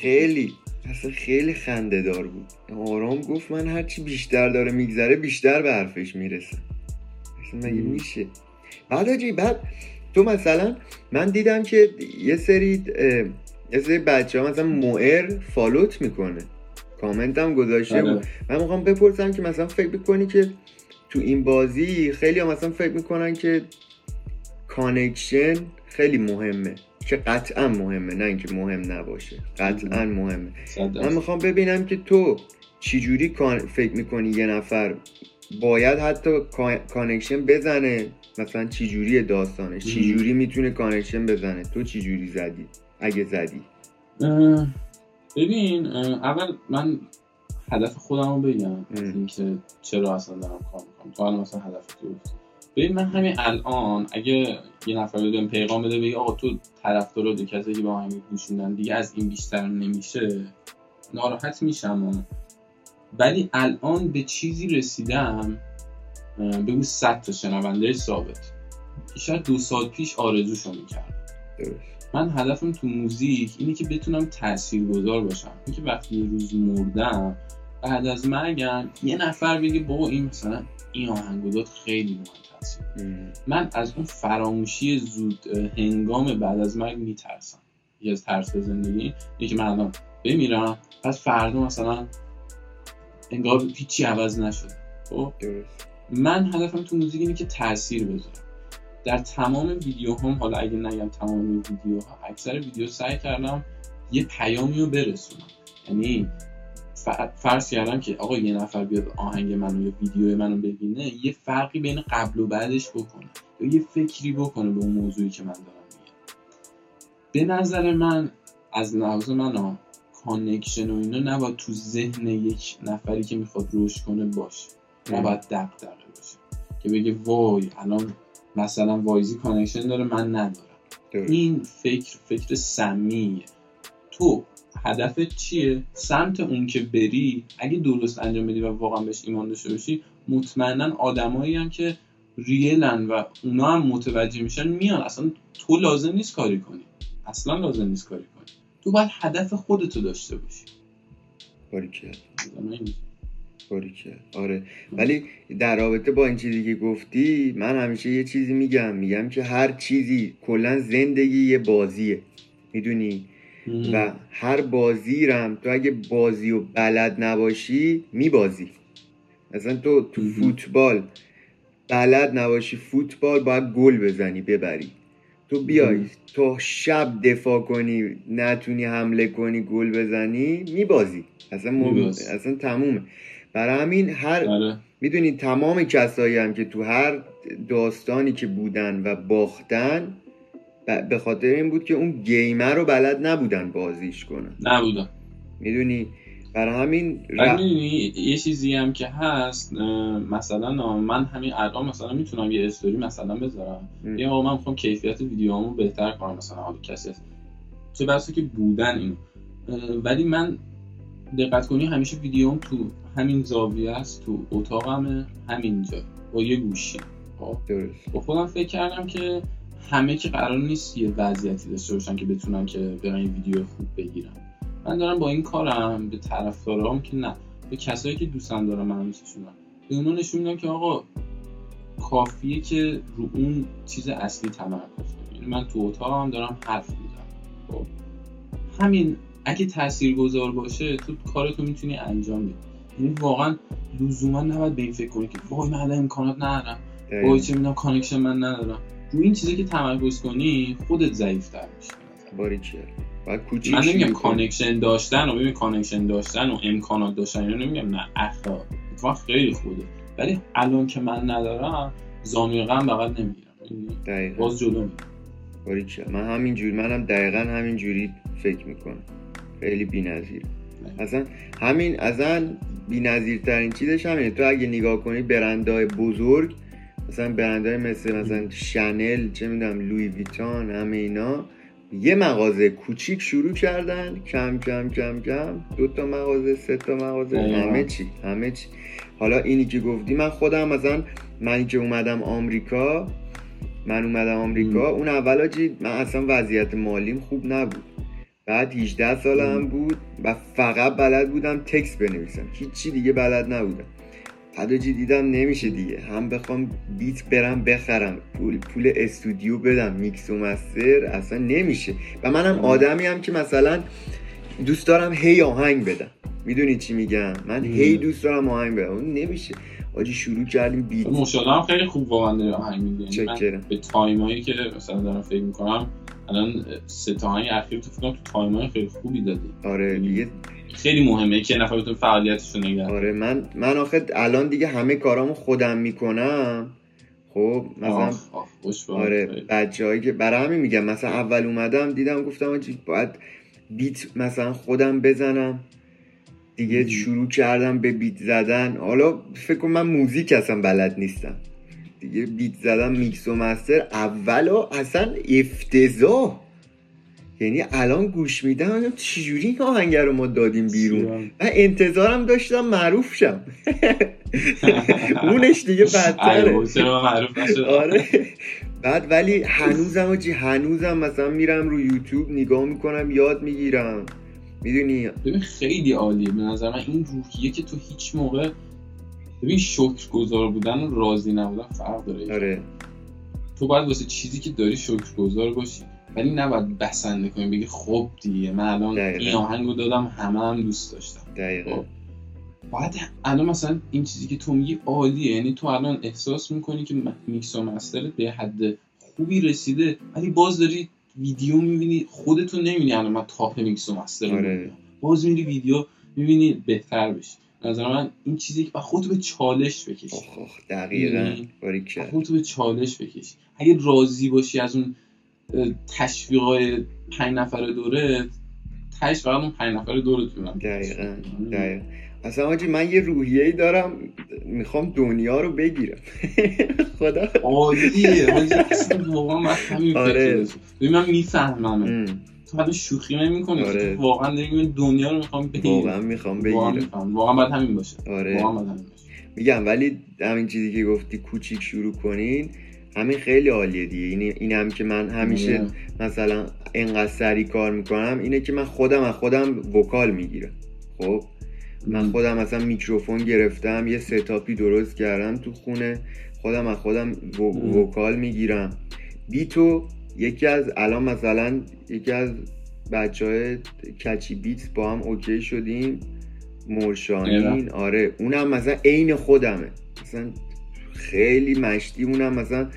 خیلی اصلا خیلی خنده دار بود. آرام گفت من هرچی بیشتر داره میگذره بیشتر به حرفش می‌رسه. اصلا مگه میشه؟ بعد آجی بعد تو مثلا من دیدم که یه سری یه سری بچه ها مثلا موئر فالوت می‌کنه. کامنت هم گذاشته بود. آره. من می‌خوام بپرسم که مثلا فکر بکنی که تو این بازی خیلی هم مثلا فکر می‌کنن که connection خیلی مهمه. که قطعا مهمه نه اینکه مهم نباشه. قطعا مهمه. من می‌خوام ببینم که تو چجوری فکر می‌کنی یه نفر باید حتی connection بزنه مثلا چجوری داستانش؟ چجوری می‌تونه connection بزنه؟ تو چجوری زدی؟ اگه زدی. ببین اول من هدف خودم رو بگم اینکه چرا اصلا دارم کار می‌کنم. تو الان مثلا هدف تو ببین من همین الان اگه یه نفر بده پیغام بده بگی آقا تو طرفدارا دو کسی که با هم گوش دیگه از این بیشتر نمیشه ناراحت میشم. ولی الان به چیزی رسیدم بگو صد تا شنونده ثابت. شاید دو سال پیش آرزوشو می‌کرد. من هدفم تو موزیک اینه که بتونم گذار باشم. اینکه وقتی یه روز مردم بعد از مرگم یه نفر بگه بابا این مثلا این آهنگ خیلی مهم من از اون فراموشی زود هنگام بعد از مرگ میترسم. یه از ترس زندگی اینه که من الان بمیرم پس فردا مثلا انگار هیچی عوض نشده. خب؟ من هدفم تو موزیک اینه که تاثیر بذارم در تمام ویدیو هم حالا اگه نگم تمام ویدیو ها اکثر ویدیو سعی کردم یه پیامی رو برسونم. یعنی فرض کردم که آقا یه نفر بیاد آهنگ منو یا ویدیو منو ببینه یه فرقی بین قبل و بعدش بکنه یا یه فکری بکنه به اون موضوعی که من دارم میگم. به نظر من از لحاظ من connection و اینا نباید تو ذهن یک نفری که می‌خواد روش کنه باشه. نباید دغدغه باشه که بگه وای الان مثلا وایزی connection داره من ندارم. این فکر فکر سمیه. تو هدفت چیه؟ سمت اون که بری اگه درست انجام بدی و واقعا بهش ایمان داشته باشی مطمئنا آدمایی هم که ریلن و اونا هم متوجه میشن میان. اصلا تو لازم نیست کاری کنی. اصلا لازم نیست کاری کنی. تو باید هدف خودتو داشته باشی. باریکه آره. ولی در رابطه با این چیزی که گفتی من همیشه یه چیزی میگم. میگم که هر چیزی کلا زندگی یه بازیه. می‌دونی؟ و هر بازی رم تو اگه بازی و بلد نباشی میبازی. مثلا تو تو فوتبال بلد نباشی فوتبال باید گل بزنی ببری. تو بیای تو شب دفاع کنی نتونی حمله کنی گل بزنی میبازی. اصلا, اصلا تمومه. برای همین هر آره. می‌دونی تمام کسایی هم که تو هر داستانی که بودن و باختن به خاطر این بود که اون گیمر رو بلد نبودن بازیش کنن. نبودن. می‌دونی؟ برای همین یه چیزی هم که هست مثلا من همین الان مثلا می‌تونم یه استوری مثلا بذارم. یا آقا من می‌خوام کیفیت ویدیوامو بهتر کنم مثلا حالا کسی چه بسه که بودن اینو. ولی من دقت کنی همیشه ویدیوم تو همین زاویه است تو اتاقمه همینجا با یه گوشی. خب؟ با خودم فکر کردم که همه که قرار نیست یه وضعیتی داشته باشن که بتونن که برن یه ویدیو خوب بگیرن. من دارم با این کارم به طرفدارام که نه به کسایی که دوستن دارم من میشونم به اونا نشون میدم که آقا کافیه که رو اون چیز اصلی تمرکز کنی. یعنی من تو اتاقم دارم حرف می‌زنم. خب؟ همین اگه تاثیرگذار باشه تو کارتو می‌تونی انجام بدی. یعنی واقعا لزوما نباید به این فکر کنی که وای من امکانات ندارم. وای چه می‌دونم connection من ندارم. رو این چیزی که تمرکز کنی خودت ضعیفتر میشی. باریکه من نمیگم connection داشتن و ببین connection داشتن و امکانات داشتن اینو نمیگم نه اخلاق. اتفاقا خیلی خوبه. ولی الان که من ندارم زانوی غم بغل نمی‌گیرم. باز جلو می‌گیرم باریکه من همین جوری منم دقیقا همین جوری فکر می‌کنم. خیلی بی‌نظیر. اصلا همین اصلا بی‌نظیرترین چیزش همینه. تو اگه نگاه کنی برندهای بزرگ مثلا برندهای مثل مثلا شنل چه می‌دونم لوی ویتان همه اینا یه مغازه کوچیک شروع کردن. کم کم کم کم. دو تا مغازه سه تا مغازه همه چی همه چی. حالا اینی که گفتی من خودم مثلا منی که اومدم آمریکا من اومدم آمریکا. اون اولا من اصلا وضعیت مالیم خوب نبود. بعد 18 سالم بود و فقط بلد بودم تکس بنویسم. هیچی دیگه بلد نبودم. حداجی دیدم نمیشه دیگه. هم بخوام بیت برم بخرم پول پول استودیو بدم میکس و مستر اصلا نمیشه. و منم آدمی هم که مثلا دوست دارم هی آهنگ بدم. می‌دونی چی میگم؟ من هی دوست دارم آهنگ بدم. اون نمیشه. آجی شروع کردیم بیت. هم خیلی خوب واقعا آهنگ می‌دونی به تایمایی که مثلا دارم فکر می‌کنم الان سه تا اخیر تو فکر تو تایمای خیلی خوبی دادی آره یعنی دیگه خیلی مهمه که نفر بتونه فعالیتش نگه آره من من آخه الان دیگه همه کارامو خودم می‌کنم. خب مثلا آره بچه‌ای که برای همین میگم مثلا اول اومدم دیدم گفتم باید بیت مثلا خودم بزنم. دیگه شروع کردم به بیت زدن. حالا فکر کنم من موزیک اصلا بلد نیستم. دیگه بیت زدم میکس و مستر اول اصلا افتضاح. یعنی الان گوش میدم چجوری این آهنگ رو ما دادیم بیرون؟ من انتظارم داشتم معروف شم. (laughs) اونش دیگه بدتره. آره. بعد ولی هنوزم جی هنوزم مثلا میرم رو یوتیوب نگاه می‌کنم یاد می‌گیرم. می‌دونی؟ ببین خیلی عالیه. به نظر من این روحیه که تو هیچ موقع ببین شکر گذار بودن و راضی نبودن فرق داره. آره. تو باید واسه چیزی که داری شکر گذار باشی. ولی نباید بسنده کنی بگی خب دیگه من الان این آهنگو دادم همه هم دوست داشتم دقیقا. خب. باید الان مثلا این چیزی که تو میگی عالیه. یعنی تو الان احساس می‌کنی که میکس و مسترت به حد خوبی رسیده ولی باز داری ویدیو می‌بینی خودتون نمی‌بینی الان من تاپ میکس و مستر آره. باز میری ویدیو می‌بینی بهتر بشی. نظر من این چیزی که خودتو به چالش بکشی. دقیقا یعنی خودتو به چالش بکشی. اگه راضی باشی از اون تشویقای پنج نفر دوره تش فقط اون پنج نفر دورتونم دقیقا دقیقا. اصلا آجی من یه روحیه ای دارم می‌خوام دنیا رو بگیرم. (laughs) خدا. عالیه. واقعا من همین آره. من می‌فهمم حالا شوخی نمی‌کنی آره. واقعا دنیا رو می‌خوام بگیرم. واقعا می‌خوام بگیرم. واقعا باید همین باشه. آره. واقعا باید همین باشه. میگم ولی همین چیزی که گفتی کوچیک شروع کنین همین خیلی عالیه دیگه. این, این هم که من همیشه آره. مثلا اینقدر سری کار می‌کنم اینه که من خودم از خودم وکال می‌گیرم. خب؟ من خودم مثلا میکروفون گرفتم یه setupی درست کردم تو خونه خودم از خودم vocal می‌گیرم. beatو یکی از الان مثلا یکی از بچه های کچی beat با هم اوکی شدیم. مرشانین آره. اونم مثلا عین خودمه. مثلا خیلی مشتی اونم مثلا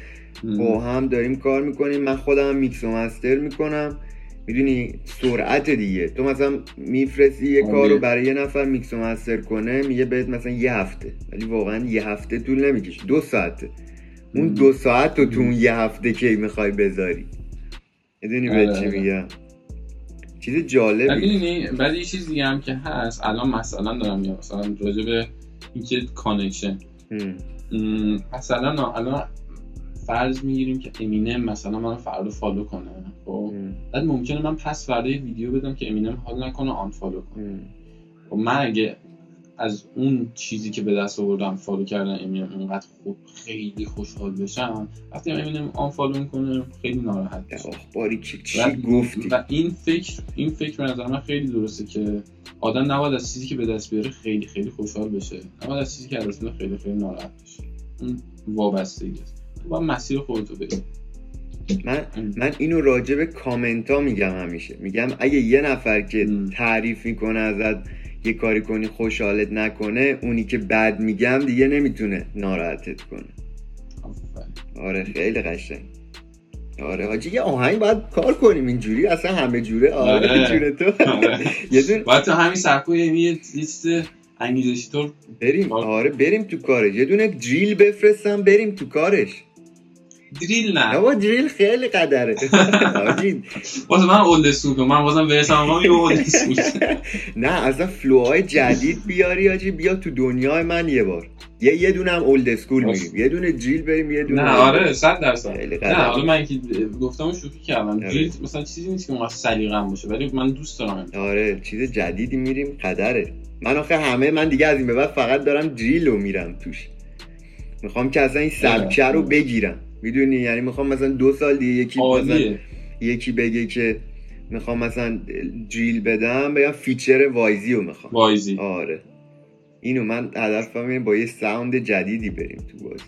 با هم داریم کار می‌کنیم. من خودم میکس و master می‌کنم. می‌دونی؟ سرعت دیگه. تو مثلا میفرستی یه کار رو برای یه نفر میکس و master کنه میگه بهت مثلا یه هفته. ولی واقعا یه هفته طول نمی‌کشه. دو ساعته. اون دو ساعت رو تو اون یه هفته که می‌خوای بذاری؟ می‌دونی به چی آره. میگم؟ چیز جالبی. می‌دونی بعد یه چیز دیگه هم که هست الان مثلا دارم یا مثلا راجع به اینکه connection مثلا الان فرض می‌گیریم که امینم مثلا من فردا follow کنه خب؟ بعد ممکنه من پس فردا ویدیو بدم که امینم حال نکنه unfollow کنه خب من اگه از اون چیزی که به دست آوردم follow کردن امینم اونقدر خوب خیلی خوشحال بشم. وقتی امینم unfollow می‌کنه خیلی ناراحت باری چی, چی گفتی؟ و این فکر این فکر نظر من خیلی درسته که آدم نباید از چیزی که به دست بیاره خیلی خیلی خوشحال بشه. نباید از چیزی که از دست خیلی خیلی ناراحت بشه. اون وابستگی است. با مسیر خودتو بریم من من اینو راجع به کامنت ها میگم همیشه. میگم اگه یه نفر که تعریف می‌کنه ازت یه کاری کنی خوشحالت نکنه اونی که بد میگم دیگه نمی‌تونه ناراحتت کنه. آره خیلی قشنگ. آره حاجی یه آهنگ باید کار کنیم اینجوری اصلا همه جوره. آره, آره. جوره تو. آره. (laughs) یه دون... باید تو همین سرکو یه چیز انگیزشی طور بریم. آره بریم تو کارش. یه دونه جیل بفرستم بریم تو کارش. دریل نه. بابا دریل خیلی قدره. (laughs) واسه من اولد سوپ من واسم برسم ما یه اولد (laughs) نه اصلا فلوهای جدید بیاری آجی بیا تو دنیای من یه بار. یه یه دونه هم اولد اسکول میریم. یه دونه جیل بریم یه دونه نه آره 100 درصد. نه حالا من که گفتم شوخی کردم. آره. جیل مثلا چیزی نیست که اون سلیقه‌ام باشه ولی من دوست دارم. آره چیز جدیدی میریم قدره. من آخه همه من دیگه از این به بعد فقط دارم جیلو میرم توش. می‌خوام که اصلا این سبکه رو بگیرم. می‌دونی؟ یعنی می‌خوام مثلا دو سال دیگه یکی یکی بگه که می‌خوام مثلا جیل بدم بگم feature وایزی رو می‌خوام. وایزی. آره. اینو من هدفم با یه sound جدیدی بریم تو بازی.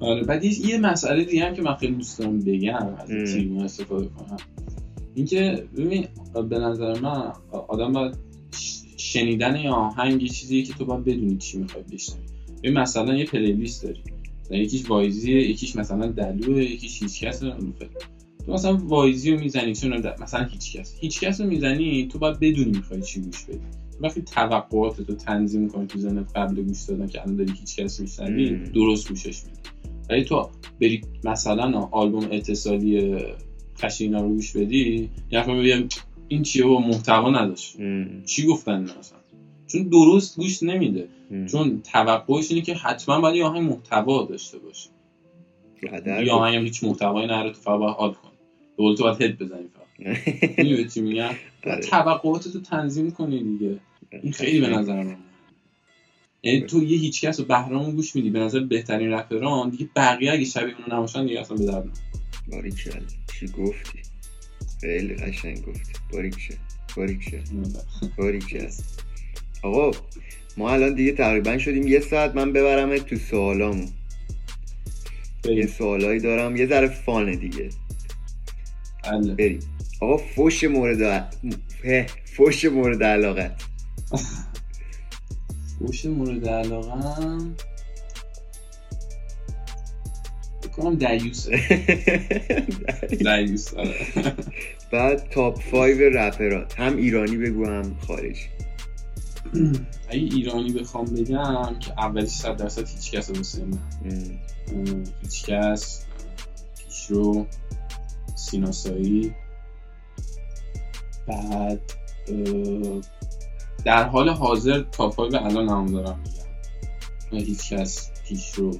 آره. بعد یه مسئله دیگه هم که من خیلی دوست دارم بگم از تیم استفاده کنم. اینکه ببین به نظر من آدم باید شنیدن یا آهنگ یه چیزیه که تو باید بدونی چی می‌خوای بشنوی. ببین مثلا یه پلیلیست داری. یکیش وایزیه یکیش مثلا دلوه یکیش هیچ کس تو مثلا وایزی رو می‌زنی چون مثلا هیچ کس هیچ کس رو می‌زنی تو باید بدونی می‌خوای چی گوش بدی. وقتی توقعات تو تنظیم کنی تو ذهنت قبل گوش دادن که الان داری هیچ کس میشنوی درست گوشش میدی. ولی تو بری مثلا آلبوم اتصالی خشینا رو گوش بدی یعنی این چیه و محتوا نداشت. چی گفتن مثلا؟ چون درست گوش نمیده. چون توقعش اینه که حتما باید یه آهنگ محتوا داشته باشه. یا آهنگ هیچ محتوایی نره تو فقط حال کن. دوباره تو باید هد بزنی فقط. (laughs) می‌دونی چی میگم؟ آره. توقعات تو تنظیم کنی دیگه. این خیلی به نظر من. یعنی تو یه هیچ کس رو بهرام گوش میدی. به نظر بهترین رپران دیگه بقیه اگه شبیه اونو نباشن دیگه اصلا به درد چی گفتی؟ خیلی قشنگ گفتی. باریکل باریکل باریکل آقا ما الان دیگه تقریبا شدیم یه ساعت من ببرم تو سوالامو. یه سوالایی دارم یه ذره فانه دیگه. بله. بریم. آقا فوش مورد فوش مورد علاقت. (laughs) فوش مورد علاقه بکنم دیوس. (laughs) دیوس آره. بعد تاپ 5 رپرات هم ایرانی بگو هم خارجی. (clears throat) اگه ایرانی بخوام بگم که اولی صد درصد هیچ کس واسه من هیچ کس پیشرو سیناسایی. بعد در حال حاضر به الان هم دارم میگم. هیچ کس پیشرو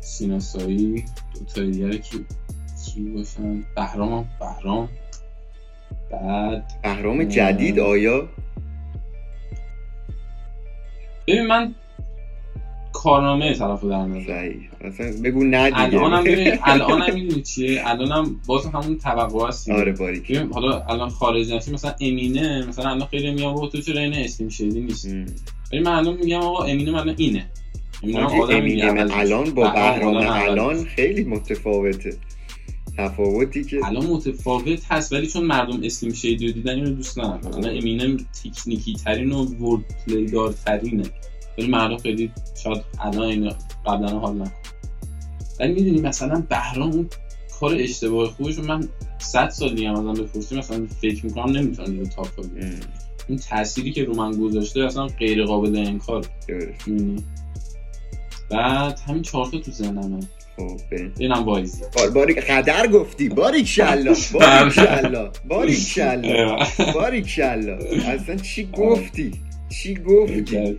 سیناسایی دو دیگه که کی باشن؟ بهرام بهرام. بعد بهرام جدید آیا؟ ببین من کارنامه طرف در نظر مثلا بگو نه دیگه. الانم (laughs) الانم می‌دونی چیه؟ الانم باز همون توقع هست آره باریک. حالا الان خارج نشی مثلا امینه مثلا الان خیلی میگم با تو چرا این اسلیم شدی؟ نیست. ولی من الان میگم آقا امینه من اینه. امینه الان با بهرام الان خیلی متفاوته. تفاوتی که الان متفاوت هست ولی چون مردم اسلیم شیدی رو دیدن اینو دوست ندارن الان امینم تکنیکی ترین و ورد پلی دار ترینه. ولی مردم خیلی شاید الان این قبلا حال نکن ولی می‌دونی مثلا بهرام اون کار اشتباه خوبش من صد سال دیگه ازم بپرسی مثلا فکر می‌کنم نمی‌تونم دیگه تاپ این تأثیری که رو من گذاشته اصلا غیر قابل انکار بعد همین چهار تا تو ذهنمه. خب اینم بایزی باریک قدر گفتی. باریک (laughs) شلا باریک شلا (laughs) باریک شلا باریک شلا اصلا چی گفتی؟ چی گفتی؟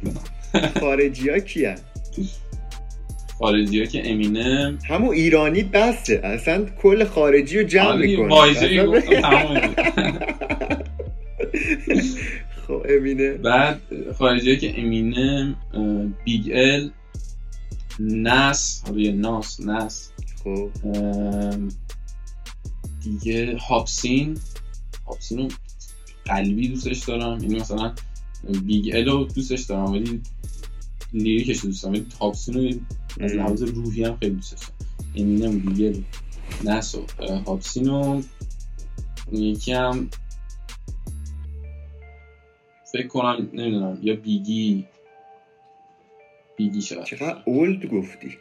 خارجی ها کیه خارجی ها که امینه. همون ایرانی بسته. اصلا کل خارجی رو جمع آره، می‌کنه. (laughs) خب امینه. بعد خارجی که امینه بیگ ال نس حالا یه ناس نس. خب. دیگه Hopsin Hopsin رو قلبی دوستش دارم. یعنی مثلا Big L رو دوستش دارم ولی lyric ش دوست دارم. ولی Hopsin رو از لحاظ روحی هم خیلی دوستش دارم. امینم Big L Nas و Hopsin رو یکی هم فکر کنم نمی‌دونم یا بیگی. بیگی شد. چقدر old گفتی؟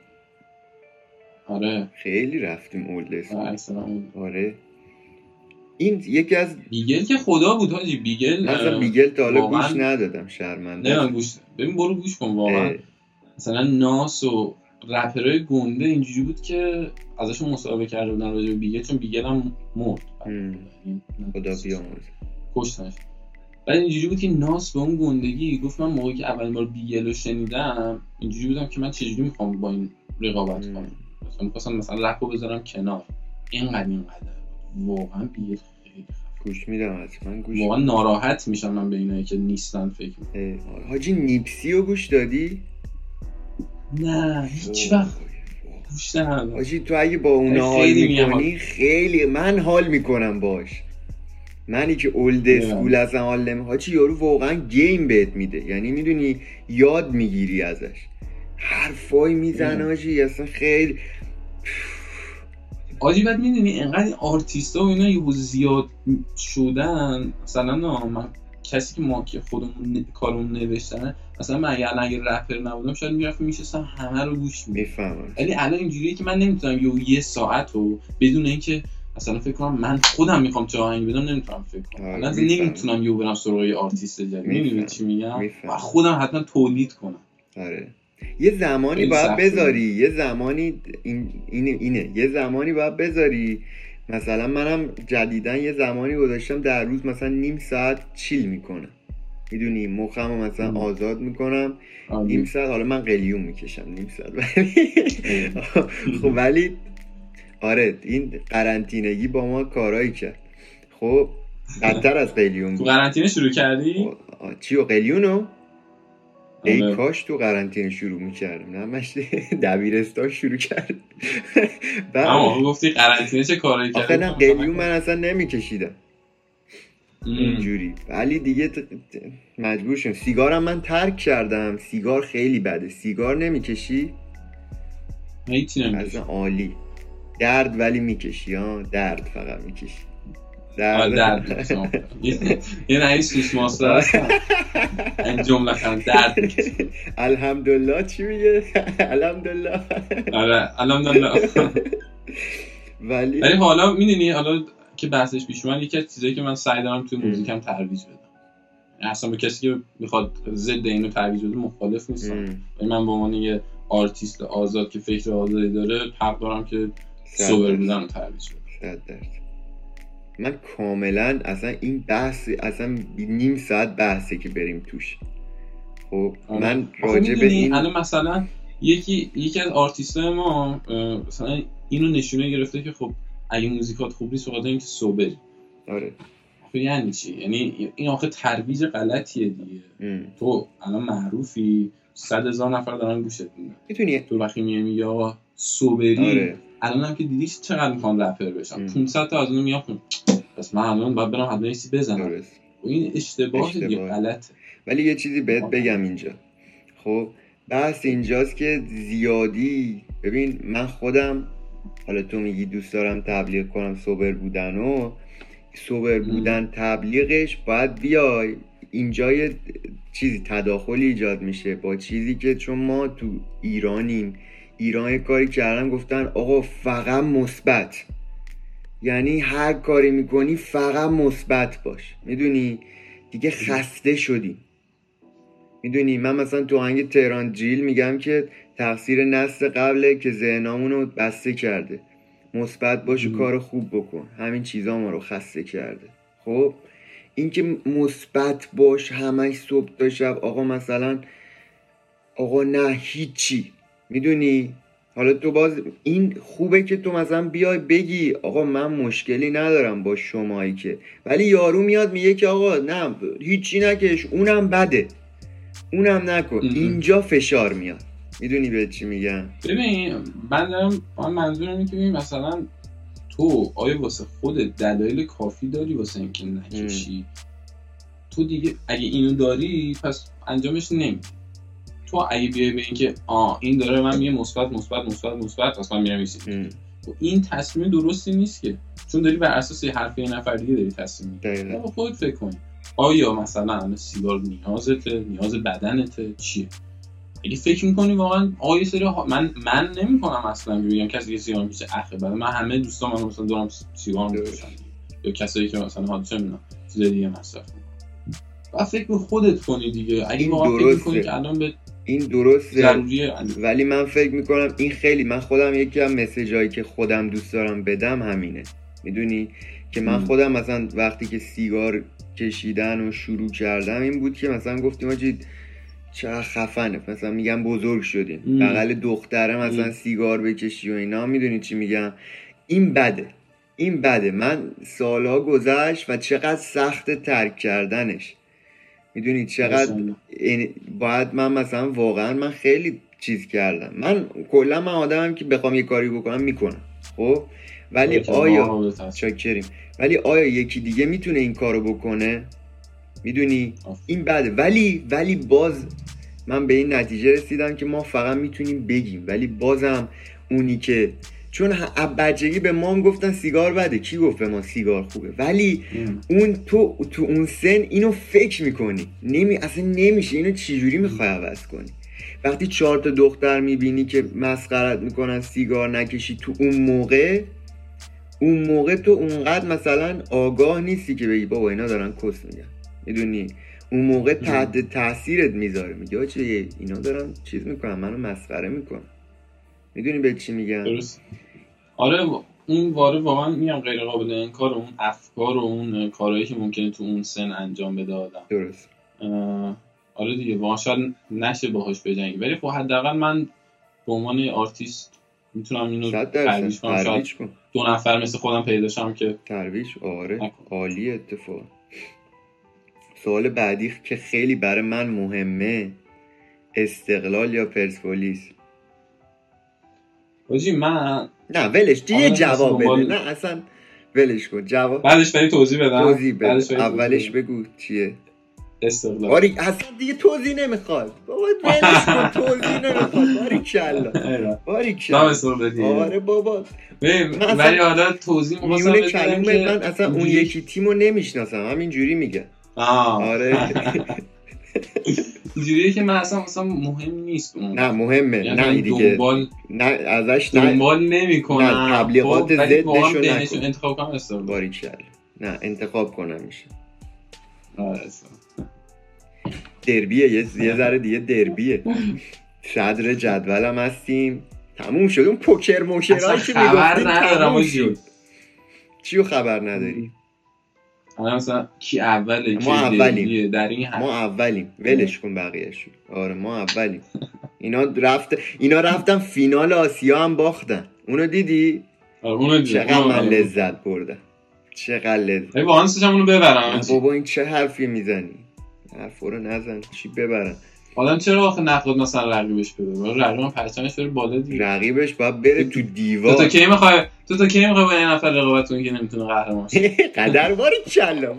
آره. خیلی رفتیم old school. آره. این یکی از Big L که خدا بود حاجی. Big L مثلا Big L تا حالا گوش ندادم شرمنده. نه گوش ببین برو گوش کن واقعا. مثلا Nas و رپرهای گنده اینجوری بود که ازشون مصاحبه کرده بودن راجع به Big L چون بیگل هم مرد. خدا بیامرز کشتنش. بعد اینجوری بود که Nas به اون گندگی گفت من موقعی که اولین بار Big L رو شنیدم اینجوری بودم که من چجوری می‌خوام با این رقابت کنم؟ مثلا می‌خواستم مثلا رپ بذارم کنار. اینقدر اینقدر. واقعا Big L خیلی گوش میدم من گوش واقعا ناراحت میشم من به اینایی که نیستن فکر می‌کنم. حاجی نیپسی رو گوش دادی؟ نه هیچ وقت گوش ندادم. حاجی تو اگه با اونا حال می‌کنی خیلی من حال می‌کنم باش. منی که old school از حال نمی حاجی یارو واقعا game بهت میده. یعنی می‌دونی یاد می‌گیری ازش. حرفای می‌زنه حاجی اصلا خیلی. حاجی بعد می‌دونی انقدر آرتیست ها و اینا یهو زیاد شدن مثلا من کسی که ما که خودمون کارمون نوشتن مثلا من اگر اگه رپر نبودم شاید می‌رفتم میشستم همه رو گوش می‌فهمم. ولی الان اینجوریه که من نمی‌تونم یه یه ساعت رو بدون اینکه مثلا فکر کنم من خودم می‌خوام چه آهنگی بدم نمی‌تونم فکر کنم. الان نمی‌تونم یهو برم سراغ آرتیست جدید. می‌دونی چی میگم؟ خودم حتما تولید کنم. آره. یه زمانی باید بذاری یه زمانی این اینه, اینه. یه زمانی باید بذاری. مثلا منم جدیدا یه زمانی گذاشتم در روز مثلا نیم ساعت چیل می‌کنم. می‌دونی؟ مخم مثلا آزاد می‌کنم. نیم ساعت حالا من قلیون می‌کشم نیم ساعت. (laughs) ولی خب ولی آره این قرنطینگی با ما کارایی کرد. خب بدتر از قلیون بود. تو قرنطینه شروع کردی؟ چی و قلیونو؟ ای آره. کاش تو قرنطینه شروع می‌کردم نه مشتی (laughs) دبیرستان شروع کرد (laughs) اما گفتی قرنطینه چه کاری کرد؟ آخه نه قلیون من اصلا نمیکشیدم. اینجوری. ولی دیگه مجبور شدم. سیگارم من ترک کردم. سیگار خیلی بده. سیگار نمی‌کشی؟ هیچی اصلا عالی. درد ولی می‌کشی ها درد فقط می‌کشی. درد. درد. یه نه شیش ماه این جمله خیلی درد می‌کشی. (laughs) الحمدلله. چی میگه؟ (laughs) الحمدلله. آره الحمدلله. (laughs) ولی ولی حالا می‌دونی حالا که بحثش پیش من یکی از چیزایی که من سعی دارم توی موزیکم ترویج بدم. اصلا به کسی که می‌خواد ضد اینو ترویج بده مخالف نیستم. ولی من به عنوان یه آرتیست آزاد که فکر آزادی داره حق دارم که sober بدم من کاملا اصلا این بحث اصلا نیم ساعت بحثه که بریم توش. خب آره. من راجع به این الان مثلا یکی یکی از آرتیست ما مثلا اینو نشونه گرفته که خب اگه موزیکات خوب نیست فقط اینکه sober ی آره. خب یعنی چی؟ یعنی این آخه ترویج غلطیه دیگه. تو الان معروفی صد هزار نفر دارن گوشت میدن. می‌تونی تو وقتی میگی آقا sober ی آره. الان هم که دیدیش چقدر می‌خوان رپر بشن 500 تا از اون میاد پس من الان باید برم حتما چیزی بزنم. و این اشتباه, اشتباه. دیگه غلطه. ولی یه چیزی بهت بگم اینجا. خب بحث اینجاست که زیادی ببین من خودم حالا تو میگی دوست دارم تبلیغ کنم سوبر بودن و سوبر بودن تبلیغش باید بیای. اینجا یه چیزی تداخلی ایجاد میشه با چیزی که چون ما تو ایرانیم. ایران کاری کردن گفتن آقا فقط مثبت. یعنی هر کاری می‌کنی فقط مثبت باش. می‌دونی؟ دیگه خسته شدیم می‌دونی؟ من مثلا تو آهنگ تهران جیل میگم که تقصیر نسل قبله که ذهنامون رو بسته کرده. مثبت باش و کار خوب بکن. همین چیزا ما رو خسته کرده. خب؟ اینکه مثبت باش همش صبح تا شب. آقا مثلا آقا نه هیچی. می‌دونی؟ حالا تو باز این خوبه که تو مثلا بیای بگی آقا من مشکلی ندارم با شمایی که. ولی یارو میاد میگه که آقا نه هیچی نکش اونم بده. اونم نکن. اینجا فشار میاد. می‌دونی به چی میگم؟ ببین من دارم من منظورم اینه که مثلا تو آیا واسه خود دلایل کافی داری واسه اینکه نکشی؟ تو دیگه اگه اینو داری پس انجامش نمی تو اگه بیای به اینکه آ این داره من میگه مثبت مثبت مثبت مثبت من میرم و این تصمیم درستی نیست که. چون داری بر اساس حرف یه نفر دیگه داری تصمیم می‌گیری. خودت فکر کن. آیا مثلا سیگار نیازته؟ نیاز بدنته؟ چیه؟ اگه فکر می‌کنی واقعا آقا سری من من نمی‌کنم اصلا بگم کسی که سیگار میشه اخه. بعد من همه دوستان من مثلا دارم سیگار می‌کشن یا کسایی که مثلا حادثه می‌دونم چیز دیگه مصرف و فکر به خودت کنی دیگه. اگه واقعا فکر می‌کنی که الان به این درسته. ولی من فکر می‌کنم این خیلی من خودم یکی از مسیجایی که خودم دوست دارم بدم همینه. می‌دونی؟ که من خودم مثلا وقتی که سیگار کشیدن و شروع کردم این بود که مثلا گفتیم آجی چقدر خفنه. مثلا میگم بزرگ شدیم بغل دختره مثلا سیگار بکشی و اینا. می‌دونی چی میگم؟ این بده. این بده. من سالها گذشت و چقدر سخت ترک کردنش. می‌دونی چقدر باید من مثلا واقعا من خیلی چیز کردم. من کلا من آدمم که بخوام یه کاری بکنم می‌کنم. خب؟ ولی آیا چاکریم. ولی آیا یکی دیگه می‌تونه این کارو بکنه؟ می‌دونی؟ این بده. ولی ولی باز من به این نتیجه رسیدم که ما فقط می‌تونیم بگیم. ولی بازم اونی که چون بچگی به ما گفتن سیگار بده. کی گفت به ما سیگار خوبه؟ ولی اون تو تو اون سن اینو فکر می‌کنی. نمی اصلا نمیشه. اینو چجوری می‌خوای عوض کنی؟ وقتی چهار تا دختر می‌بینی که مسخرت می‌کنن سیگار نکشی تو اون موقع اون موقع تو اونقدر مثلا آگاه نیستی که بگی بابا اینا دارن کس میگن. می‌دونی؟ اون موقع تحت تاثیرت می‌ذاره. میگه چه اینا دارن چیز می‌کنن منو مسخره می‌کنن. می‌دونی به چی میگن درست. آره اون واره واقعا میگم غیر قابل انکار اون افکار و اون کارهایی که ممکنه تو اون سن انجام بده آدم. درست. آره دیگه واقعا شاید نشه باهاش بجنگی. ولی خب حداقل من به عنوان آرتیست می‌تونم اینو ترویج کنم. شاید دو نفر مثل خودم پیداشم که ترویج؟ آره. عالی اتفاق. سوال بعدی که خیلی برای من مهمه استقلال یا پرسپولیس؟ باشی من نه ولش دیگه جواب بده. نه اصلا ولش کن جواب بعدش برای توضیح بدم؟ توضیح بده. اولش بگو چیه. استقلال. آری اصلا دیگه توضیح نمی‌خواد. بابا ولش کن (laughs) توضیح نمی‌خواد. باری کلا باری کلا آره بابا. ولی حالا توضیح می‌خواستم بدم من اصلا اون یکی تیمو نمی‌شناسم. همین جوری میگه آره. (laughs) اینجوریه که من اصلا اصلا مهم نیست اون. نه مهمه. یعنی نه دیگه. دنبال نه ازش دنبال نمی‌کنم. نه تبلیغات خب، زدشو نکن. انتخاب کنم استقلال باری نه انتخاب کنم میشه. آره دربیه. یه ذره دیگه دربیه. صدر جدولم هستیم. تموم شد. اون پوکر موکرهایی که می‌گفتیم تموم شد. چیو خبر نداری؟ مثلا کی اوله ما اولیم. در این ما اولیم. ولش کن بقیه‌شو آره ما اولیم. اینا رفت اینا رفتن فینال آسیا هم باختن. اونو دیدی؟ آره چقدر من لذت بردم. چقدر لذت ای وانسش اونو ببرم بابا این چه حرفی می‌زنی؟ حرف رو نزن. چی ببرن آدم چرا آخه نخواد مثلا رقیبش بده؟ رقیبم پرچمش بره بالا دیگه. رقیبش باید بره تو دیوار. تو تا کی می‌خوای؟ تو تا کی می‌خوای با یه نفر رقابت کنی که نمی‌تونه قهرمان شه قدر باری کلا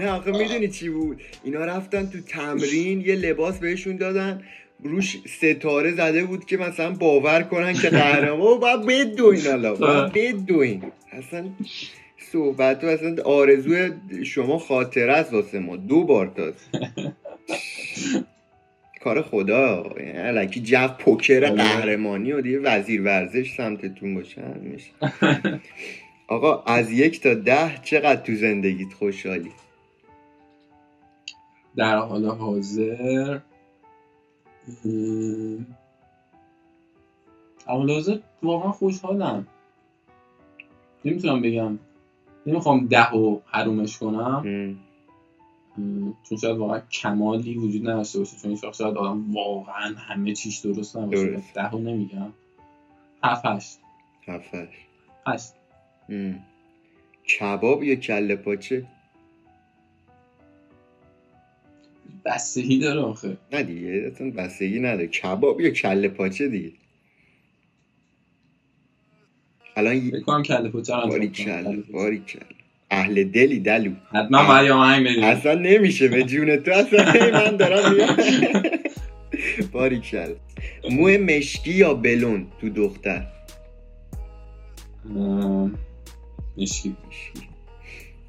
نه آخه می‌دونی چی بود؟ اینا رفتن تو تمرین یه لباس بهشون دادن روش ستاره زده بود که مثلا باور کنن که قهرمان. باید بدوین حالا باید بدوین. اصلا صحبت و اصلا آرزوی شما خاطره است واسه ما. دو بار تاز (laughs) کار خدا. علکی جو پوکر آره. قهرمانی و دیگه وزیر ورزش سمتتون باشه میشه. (laughs) آقا از یک تا ده چقدر تو زندگیت خوشحالی؟ در حال حاضر حال حاضر واقعا خوشحالم. نمی‌تونم بگم. نمی‌خوام ده و حرومش کنم. چون شاید واقعا کمالی وجود نداشته باشه چون این شاید آدم واقعا همه چیش درست نباشه. ده و نمیگم. هفت هشت. هفت هشت. کباب یا کله پاچه؟ بستگی داره آخه. نه دیگه اصلا بستگی نداره. کباب یا کله پاچه دیگه؟ الان فکر کنم کله پاچه رو باری کل باری کل اهل دلی دلو. حتما باید آهنگ اصلا نمیشه به جون تو اصلا من دارم میام (laughs) باری کل موه مشکی یا بلون تو دختر؟ مشکی.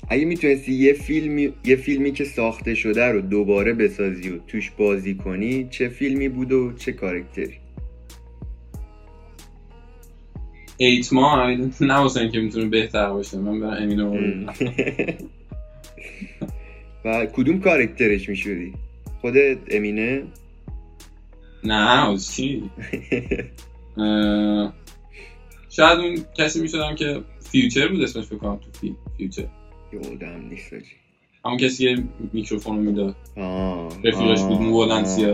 اگه می‌تونستی یه فیلمی یه فیلمی که ساخته شده رو دوباره بسازی و توش بازی کنی چه فیلمی بود و چه کارکتری ایتما نه واسه اینکه می‌تونه بهتر باشه. من برم امینو (laughs) و کدوم کارکترش میشودی خود امینه؟ نه چی؟ (laughs) شاید اون کسی می‌شدم که فیوچر بود اسمش بکنم تو فی... فیوچر. یادم نیست همون کسی که میکروفون رو می‌داد. رفیقش بود مو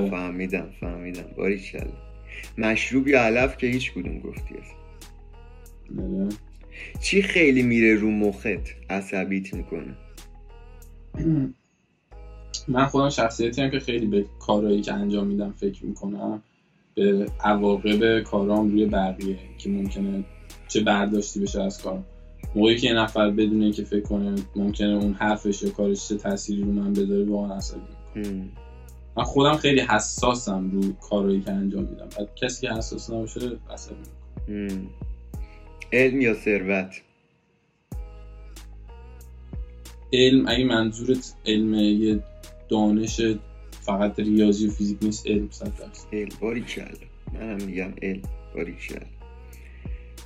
فهمیدم فهمیدم. باری مشروب یا علف که هیچ کدوم گفتی چی خیلی میره رو مخت عصبیت می‌کنه؟ من خودم شخصیتی هم که خیلی به کارهایی که انجام میدم فکر می‌کنم به عواقب کارام روی بقیه که ممکنه چه برداشتی بشه از کارم موقعی که یه نفر بدونه که فکر کنه ممکنه اون حرفش یا کارش چه تأثیری رو من بذاره واقعا عصبی من خودم خیلی حساسم رو کارهایی که انجام میدم. بعد کسی که حساس نباشه عصبی علم یا ثروت؟ علم اگه منظورت علم یه دانش فقط ریاضی و فیزیک نیست علم صد علم. باری کل من هم میگم علم. باری کل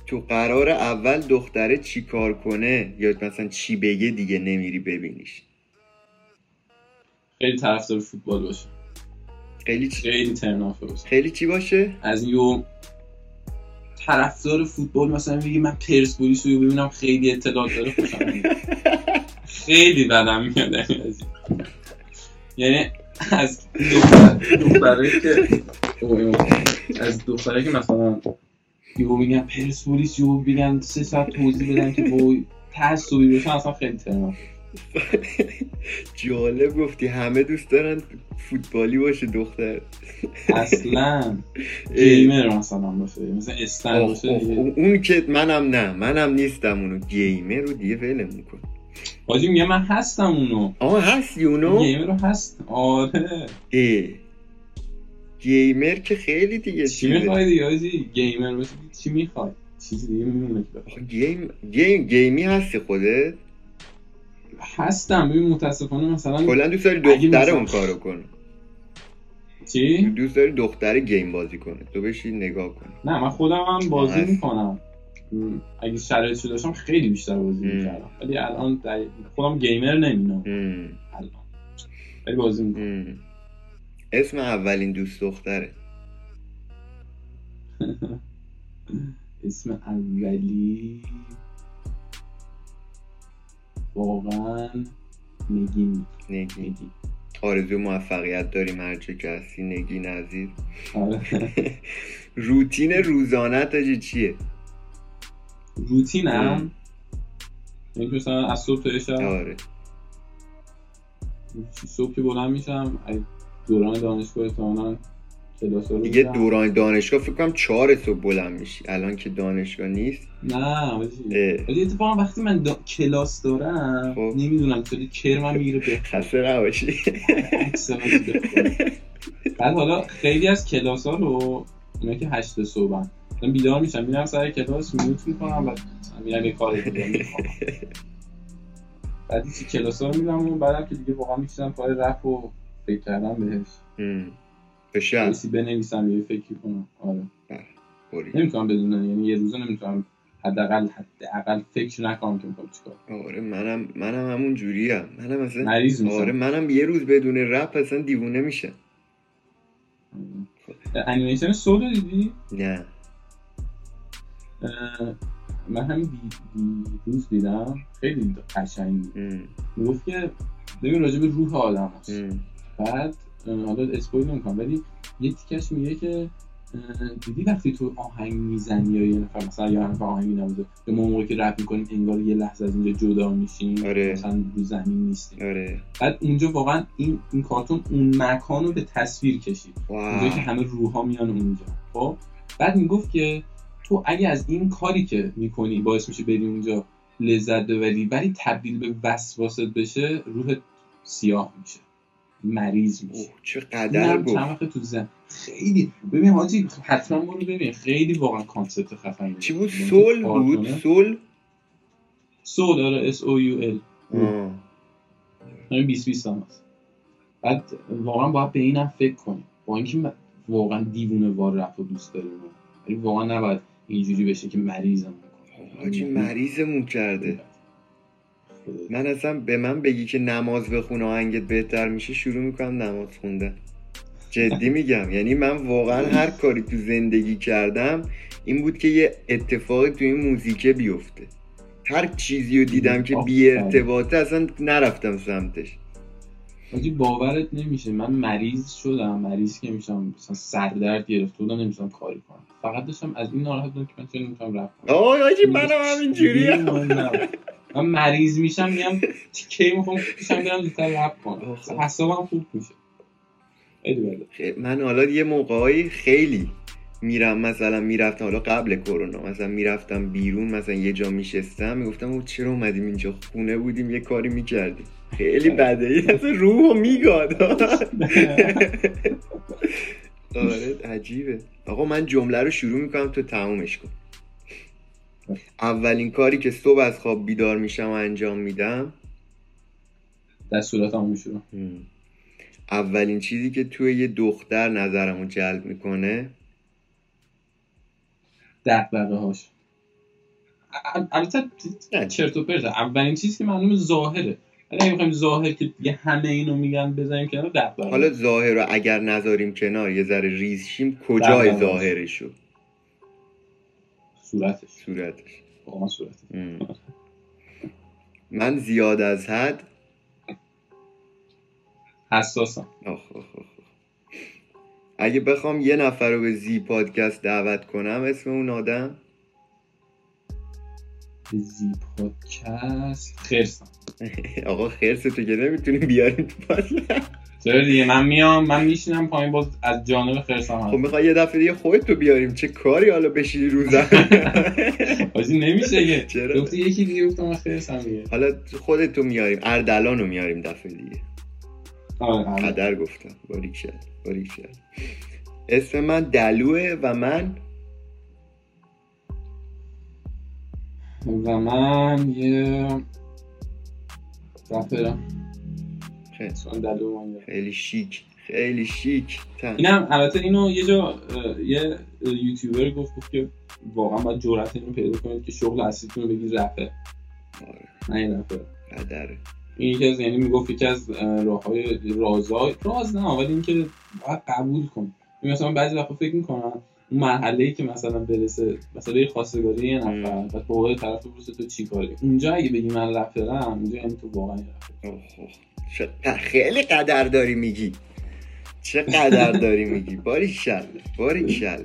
تو قرار اول دختره چی کار کنه؟ یا مثلا چی بگه دیگه نمیری ببینیش؟ خیلی طرفدار فوتبال باشه. خیلی چی خیلی ترنافه باشه. خیلی چی باشه؟ از یو طرفدار فوتبال مثلا میگه من پرسپولیس رو ببینم خیلی اطلاعات داره خوشم (laughs) خیلی بدم میاد یعنی از دختره که از دختره که مثلا یهو میگن پرسپولیس یهو میگن سه ساعت توضیح بدن که وای تعصبی بشن اصلا خیلی ترنافه (laughs) جالب گفتی. همه دوست دارن فوتبالی باشه دختر. اصلا. گیمر مثلا باشه مثلا استن باشه. اون که منم نه منم نیستم اونو. گیمر رو دیگه ولم میکن حاجی میگه من هستم اونو. آه هستی اونو؟ گیمر رو هست. آره. گیمر که خیلی دیگه چی می‌خوای دیگه حاجی؟ گیمر باشه چی می‌خوای؟ چیزی دیگه میمونه game game game ی هستی خودت؟ هستم. ببین متاسفانه مثلا کلا دوست داری دختره اون کارو کنه چی؟ دوست داری دختره game بازی کنه تو بشی نگاه کنه نه من خودم هم بازی می‌کنم. اگه شرایطی داشتم خیلی بیشتر بازی می‌کردم. ولی الان خودم gamer نمی‌بینم الان. ولی بازی می‌کنم. اسم اولین دوست دختره. (laughs) اسم اولی واقعا نگین نگین. آرزو موفقیت داریم هرچه که هستی نگین عزیز. آره. (laughs) روتین روزانت چیه؟ روتینم؟ یعنی مثلا از صبح تا شب آره. صبح که بلند میشم دوران دانشگاه احتمالاً رو دیگه دوران دانشگاه فکر کنم چهار صبح بلند میشی. الان که دانشگاه نیست. نه ولی اتفاقا وقتی من دا... کلاس دارم خب. نمی‌دونم چرا کرمم می‌گیره به خسته نباشی. بعد حالا خیلی از کلاس ها رو اینا که هشت صبح من بیدار میشم. میرم سر کلاس میوت می‌کنم و میرم یه کار دیگه بعد کلاس ها رو میرم و بعدم که دیگه واقعا میشتم پای رپ و فکر کردم بهش. بشه بنویسم یه فکری کنم. آره. بله. نمی‌تونم بدونم. یعنی یه روزه نمی‌تونم حداقل حداقل فکر نکنم که می‌خوام چیکار آره منم منم همون جوریم. منم مثلا مریض میشم. آره منم یه روز بدون رپ اصلا دیوونه میشه انیمیشن سولو دیدی؟ نه. من همین دی... روز دیدم. خیلی قشنگ گفت که ببین راجع به روح آدم هست. بعد حالا اسپویل نمی‌کنم ولی یه تیکش میگه که دیدی وقتی تو آهنگ می‌زنی یا یه نفر مثلا یه نفر آهنگ مینوازه به ما موقعی که رپ می‌کنیم انگار یه لحظه از اینجا جدا میشیم آره. مثلا رو زمین نیستیم. آره. بعد اونجا واقعا این این کارتون اون مکان رو به تصویر کشید. اونجا که همه روحا میان اونجا. خب؟ بعد می‌گفت که تو اگه از این کاری که می‌کنی باعث میشه بری اونجا لذت ببری ولی تبدیل به وسواست بشه روح سیاه میشه. مریض میشه. چه قدر گفت. چند وقت تو زن خیلی ببین حاجی حتما برو ببین خیلی واقعا concept خفنی چی بود؟ Soul بود؟ Soul؟ Soul داره S O U L همین 20 20 هم هست. بعد واقعا باید به اینم فکر کنیم. با اینکه واقعا دیوونه وار رفت و دوست داریم ولی واقعا نباید اینجوری بشه که مریضم حاجی مریضمون کرده. من اصلا به من بگی که نماز بخون آهنگت بهتر میشه شروع می‌کنم نماز خوندن جدی (laughs) میگم. یعنی من واقعا هر کاری تو زندگی کردم این بود که یه اتفاقی تو این موزیکه بیفته. هر چیزی رو دیدم که بی ارتباطه اصلا نرفتم سمتش. حاجی باورت نمیشه. من مریض شدم. مریض که میشم مثلا سردرد گرفت بودم نمیشم کاری کنم. فقط داشتم از این ناراحت بودم که من چرا نمی‌تونم رفت کنم. آه حاجی منم همینجوریه. (laughs) من مریض میشم میگم کی می‌خوام پیشم برم زودتر رپ کنم حسابم خوب میشه. من حالا یه موقعی خیلی میرم مثلا می‌رفتم حالا قبل کرونا مثلا می‌رفتم بیرون مثلا یه جا میشستم می‌گفتم او چرا اومدیم اینجا؟ خونه بودیم یه کاری می‌کردیم. خیلی بده. ای اصلا روحو میگاد. (laughs) آره عجیبه. آقا من جمله رو شروع می‌کنم تو تمومش کن. اولین کاری که صبح از خواب بیدار میشم و انجام میدم. دستورات هم. میشونم اولین چیزی که توی یه دختر نظرمو جلب می‌کنه. دقدقه هاش البته چرت و پرت اولین چیزی که معلومه ظاهره. ولی اگه بخوایم ظاهر که دیگه همه اینو میگن بزنیم کنار دغدغه. حالا ظاهر رو اگر نذاریم کنار یه ذره ریز شیم کجای ظاهرشو؟ صورتش. صورتش. واقعا صورتش. من زیاد از حد حساسم. آخ آخ آخ. اگه بخوام یه نفر رو به زی پادکست دعوت کنم اسم اون آدم؟ زی پادکست خرسم. (laughs) آقا خرس تو که نمی‌تونیم بیاریم تو پادکست. چرا دیگه؟ من میام من میشینم پایین باز از جانب خرسم خب می‌خوای یه دفعه دیگه خودت تو بیاریم. چه کاری حالا بشینی رو بازی (laughs) نمیشه یه (laughs) چرا؟ گفتی یکی دیگه گفتم خرسم دیگه. حالا خودت تو میاریم. اردلان رو میاریم دفعه دیگه. آره آره. قدر گفتم. باریکشل باریکشل اسم من دلوه و من و من یه رپرم خیلی- شیک خیلی شیک. تن. اینم البته اینو یه جا یه یوتیوبر گفت گفت که واقعا باید جرأت اینو پیدا کنید که شغل اصلیتون رو بگید رپه. آره، نه این رپه. قدره. این یکی از یعنی می‌گفت یکی از راه های رازای راز نه ولی اینکه باید قبول کن. این مثلا بعضی وقتا فکر می‌کنم اون مرحله ای که مثلا برسه مثلا یه خواستگاری یه نفر با قول طرف بپرسه تو چی کاری. اونجا اگه بگی من رپرم اونجا یعنی تو واقعا یه چقدر خیلی قدر داری میگی. چه قدر داری میگی؟ باری شل باری شل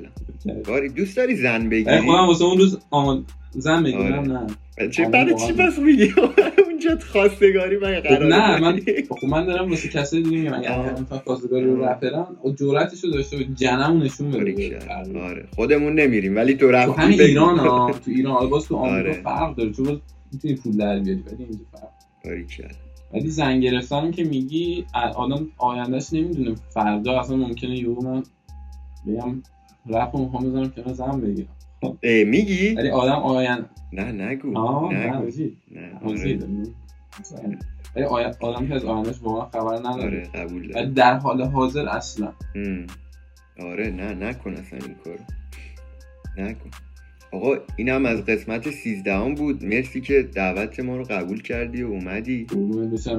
باری دوست داری زن بگیری خودم واسه اون روز آماد زن بگیرم آره. نه چه آره، برای. چی پس میگی؟ (laughs) اونجا خواستگاری من قرار نه من خب من دارم واسه کسی دیگه میگم. اگر مثلا خواستگاری رو رپرم و جرأتش رو داشته جنمو نشون بده. آره. خودمون نمیریم ولی تو تو رفتی همین. ایران ها (laughs) تو ایران حالا باز تو آمریکا آره. فرق داره چون می‌تونی پول در بیاری ولی اینجا فرق. ولی زن گرفتن که میگی ا- آدم آیندهش نمی‌دونه. فردا اصلا ممکنه یهو من بگم رپ رو می‌خوام بزنم کنار زن بگیرم. میگی؟ ولی آدم آیند نه نگو. آه نه حاجی. نه. آره. ولی آدم که از آیندهش واقعا خبر نداره. آره قبول دارم در حال حاضر اصلا. ام. آره نه نکن اصلا این کارو. نکن. آقا اینم از قسمت سیزدهم بود. مرسی که دعوت ما رو قبول کردی و اومدی.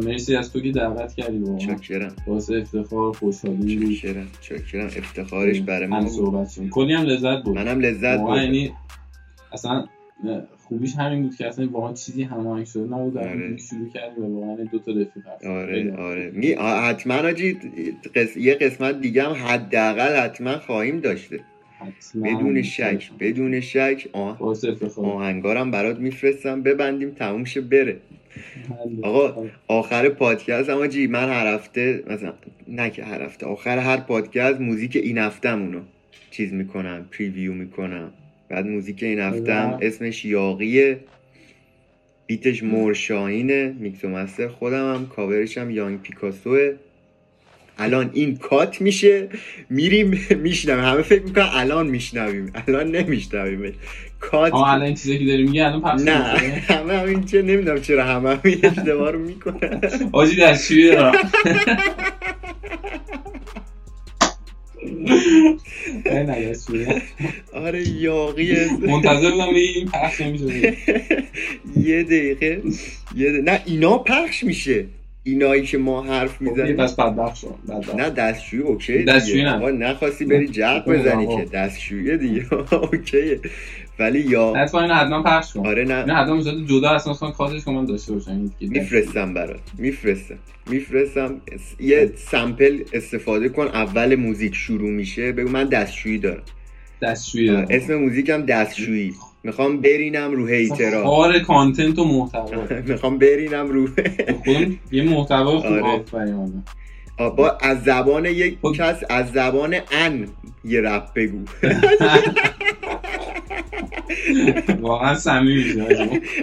مرسی از تو که دعوت کردی واقعا. چاکرم واسه افتخار خوشحالی بود. چاکرم چاکرم افتخارش برای ما هم بود. صحبت کلی هم لذت بود. منم لذت بردم. یعنی اصلا خوبیش همین بود که اصلا واقعا چیزی هماهنگ شده نبود. آره. شروع کردیم و واقعا دو تا رفیق هست آره آره. می حتما آجی قس... یه قسمت دیگه هم حداقل حتما خواهیم داشته. بدون شک بدون شک آه... آهنگارم برات میفرستم. ببندیم تموم شه بره. حل. آقا، آخر پادکست اما جی من هر هفته مثلا نه که هر هفته آخر هر پادکست موزیک این هفتهمونو چیز می‌کنم preview می‌کنم. بعد موزیک این هفتم بله. اسمش یاقیه. beat ش مورشاهینه میکس و master خودم هم کاورش هم Young Picasso ه. الان این کات میشه میریم میشنویم همه فکر می‌کنن الان میشنویم الان نمیشنویم کات آه الان چیزی که داری میگه الان پخش نه؟ همه همین چه نمی‌دونم چرا همه همین اشتباه رو می‌کنن آجی دستشویی دارم. آره یاقیه منتظر بودم این پخش نمیشه یه دقیقه یه دقیقه. نه اینا پخش میشه اینایی که ما حرف می‌زنیم. پس بدبخت شدم. نه دستشویی اوکی دستشویی نه. آقا نخواستی بری جق بزنی آقا. که دستشویی دیگه. (laughs) اوکیه ولی یا حتما اینو حتما پخش کن. آره نه. نه حتما جدا اصلا اصلا کاتش که من داشته باشم. این. میفرستم برات. میفرستم. میفرستم. یه سمپل استفاده کن. اول موزیک شروع میشه. بگو من دستشویی دارم. دستشویی. اسم موزیکم دستشویی. می‌خوام برینم رو هیترا خار (laughs) کانتنت و محتوا. (laughs) می‌خوام برینم رو خودم یه محتوا خوب آره. آفرین. با از زبان یک خب. کس از زبان ان یه رپ بگو. (laughs) واقعا میشه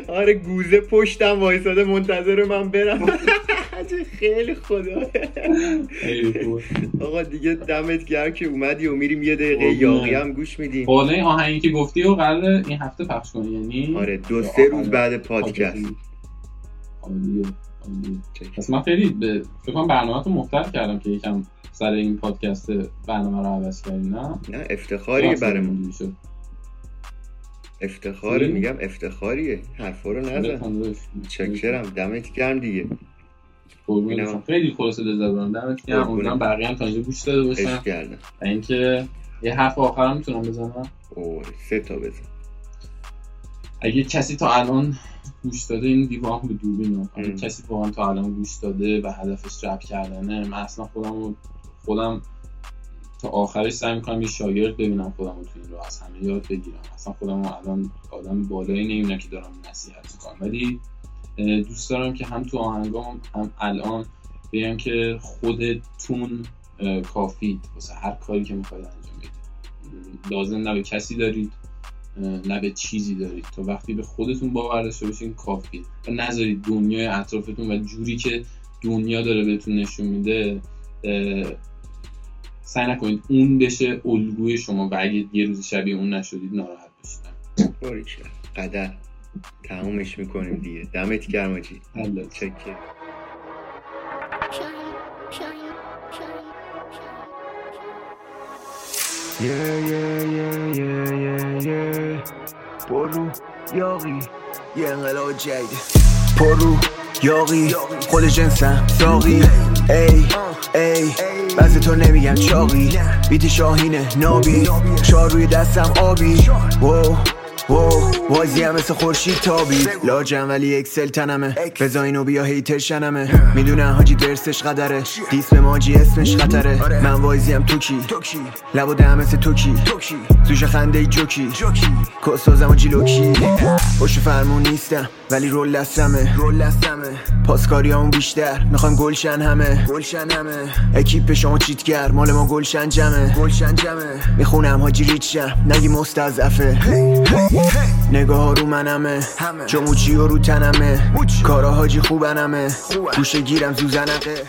آره گوزه پشتم وایساده منتظر من برم. خیلی خدا آقا دیگه دمت گرم که اومدی و میریم یه دقیقه. یاقی هم گوش میدیم. بالا این آهنگی که گفتی و قرار این هفته پخش کنی یعنی؟ آره دو سه روز بعد پادکست. عالیه عالیه پس من خیلی به فکر کنم برنامه تو مختل کردم که یکم سر این پادکست برنامه رو عوض کردی نه؟ نه افتخاری شد. افتخاری میگم افتخاریه. حرفا رو نزن. چکرم دمت گرم دیگه. خیلی خلاصه لذت دمت گرم. امیدوارم بقیه هم تا اینجا گوش داده باشن. و اینکه یه حرف آخرم می‌تونم بزنم. اوه سه تا بزن. اگه کسی تا الان گوش داده این دیوان به دوربین اگه کسی واقعا تا الان گوش داده و هدفش رپ کردنه من اصلا خودم خودم تا آخرش سعی می‌کنم یه شاگرد ببینم خودم تو این رو از همه یاد بگیرم. اصلا خودم الان آدم بالایی نمی‌دونم که دارم نصیحت می‌کنم. ولی دوست دارم که هم تو آهنگام هم الان بگم که خودتون کافید واسه هر کاری که می‌خواید انجام بدید. لازم نه به کسی دارید نه به چیزی دارید. تا وقتی به خودتون باور داشته باشین کافید. و نذارید دنیای اطرافتون و جوری که دنیا داره بهتون نشون میده سعی نکنید اون بشه الگوی شما و اگه یه روزی شبیه اون نشدید ناراحت باشید قدر. تمومش می‌کنیم دیگه. دمت گرم آجی. چکه Yeah, yeah, yeah, yeah, yeah, برو یاقی. یه انقلاب جدید. پرو یاقی. خود جنسم ساقی ای ای. بعضی تو نمیگن چاقی. بیتی شاهینه نابی. چار روی دستم آبی. وو وو بازی هم مثل خورشید تابی. لاجم ولی اکسل تنمه. بزا اینو بیا هیتر شنمه. می‌دونه حاجی درسش قدره. دیس به ماجی اسمش خطره. من وایزی هم توکی لب و دهم مثل توکی زوش خنده ای جوکی کسازم و جیلوکی باشه فرمون نیستم ولی رول دستمه. پاسکاری همون بیشتر. می‌خوایم گلشن همه. اکیپ شما چیتگر مال ما گلشن جمه می‌خونم حاجی ریچم. نگی مستضعفه. نگاه رو منمه. جموچی و رو تنمه. کارا حاجی خوبنمه. گوشه گیرم زوزنقه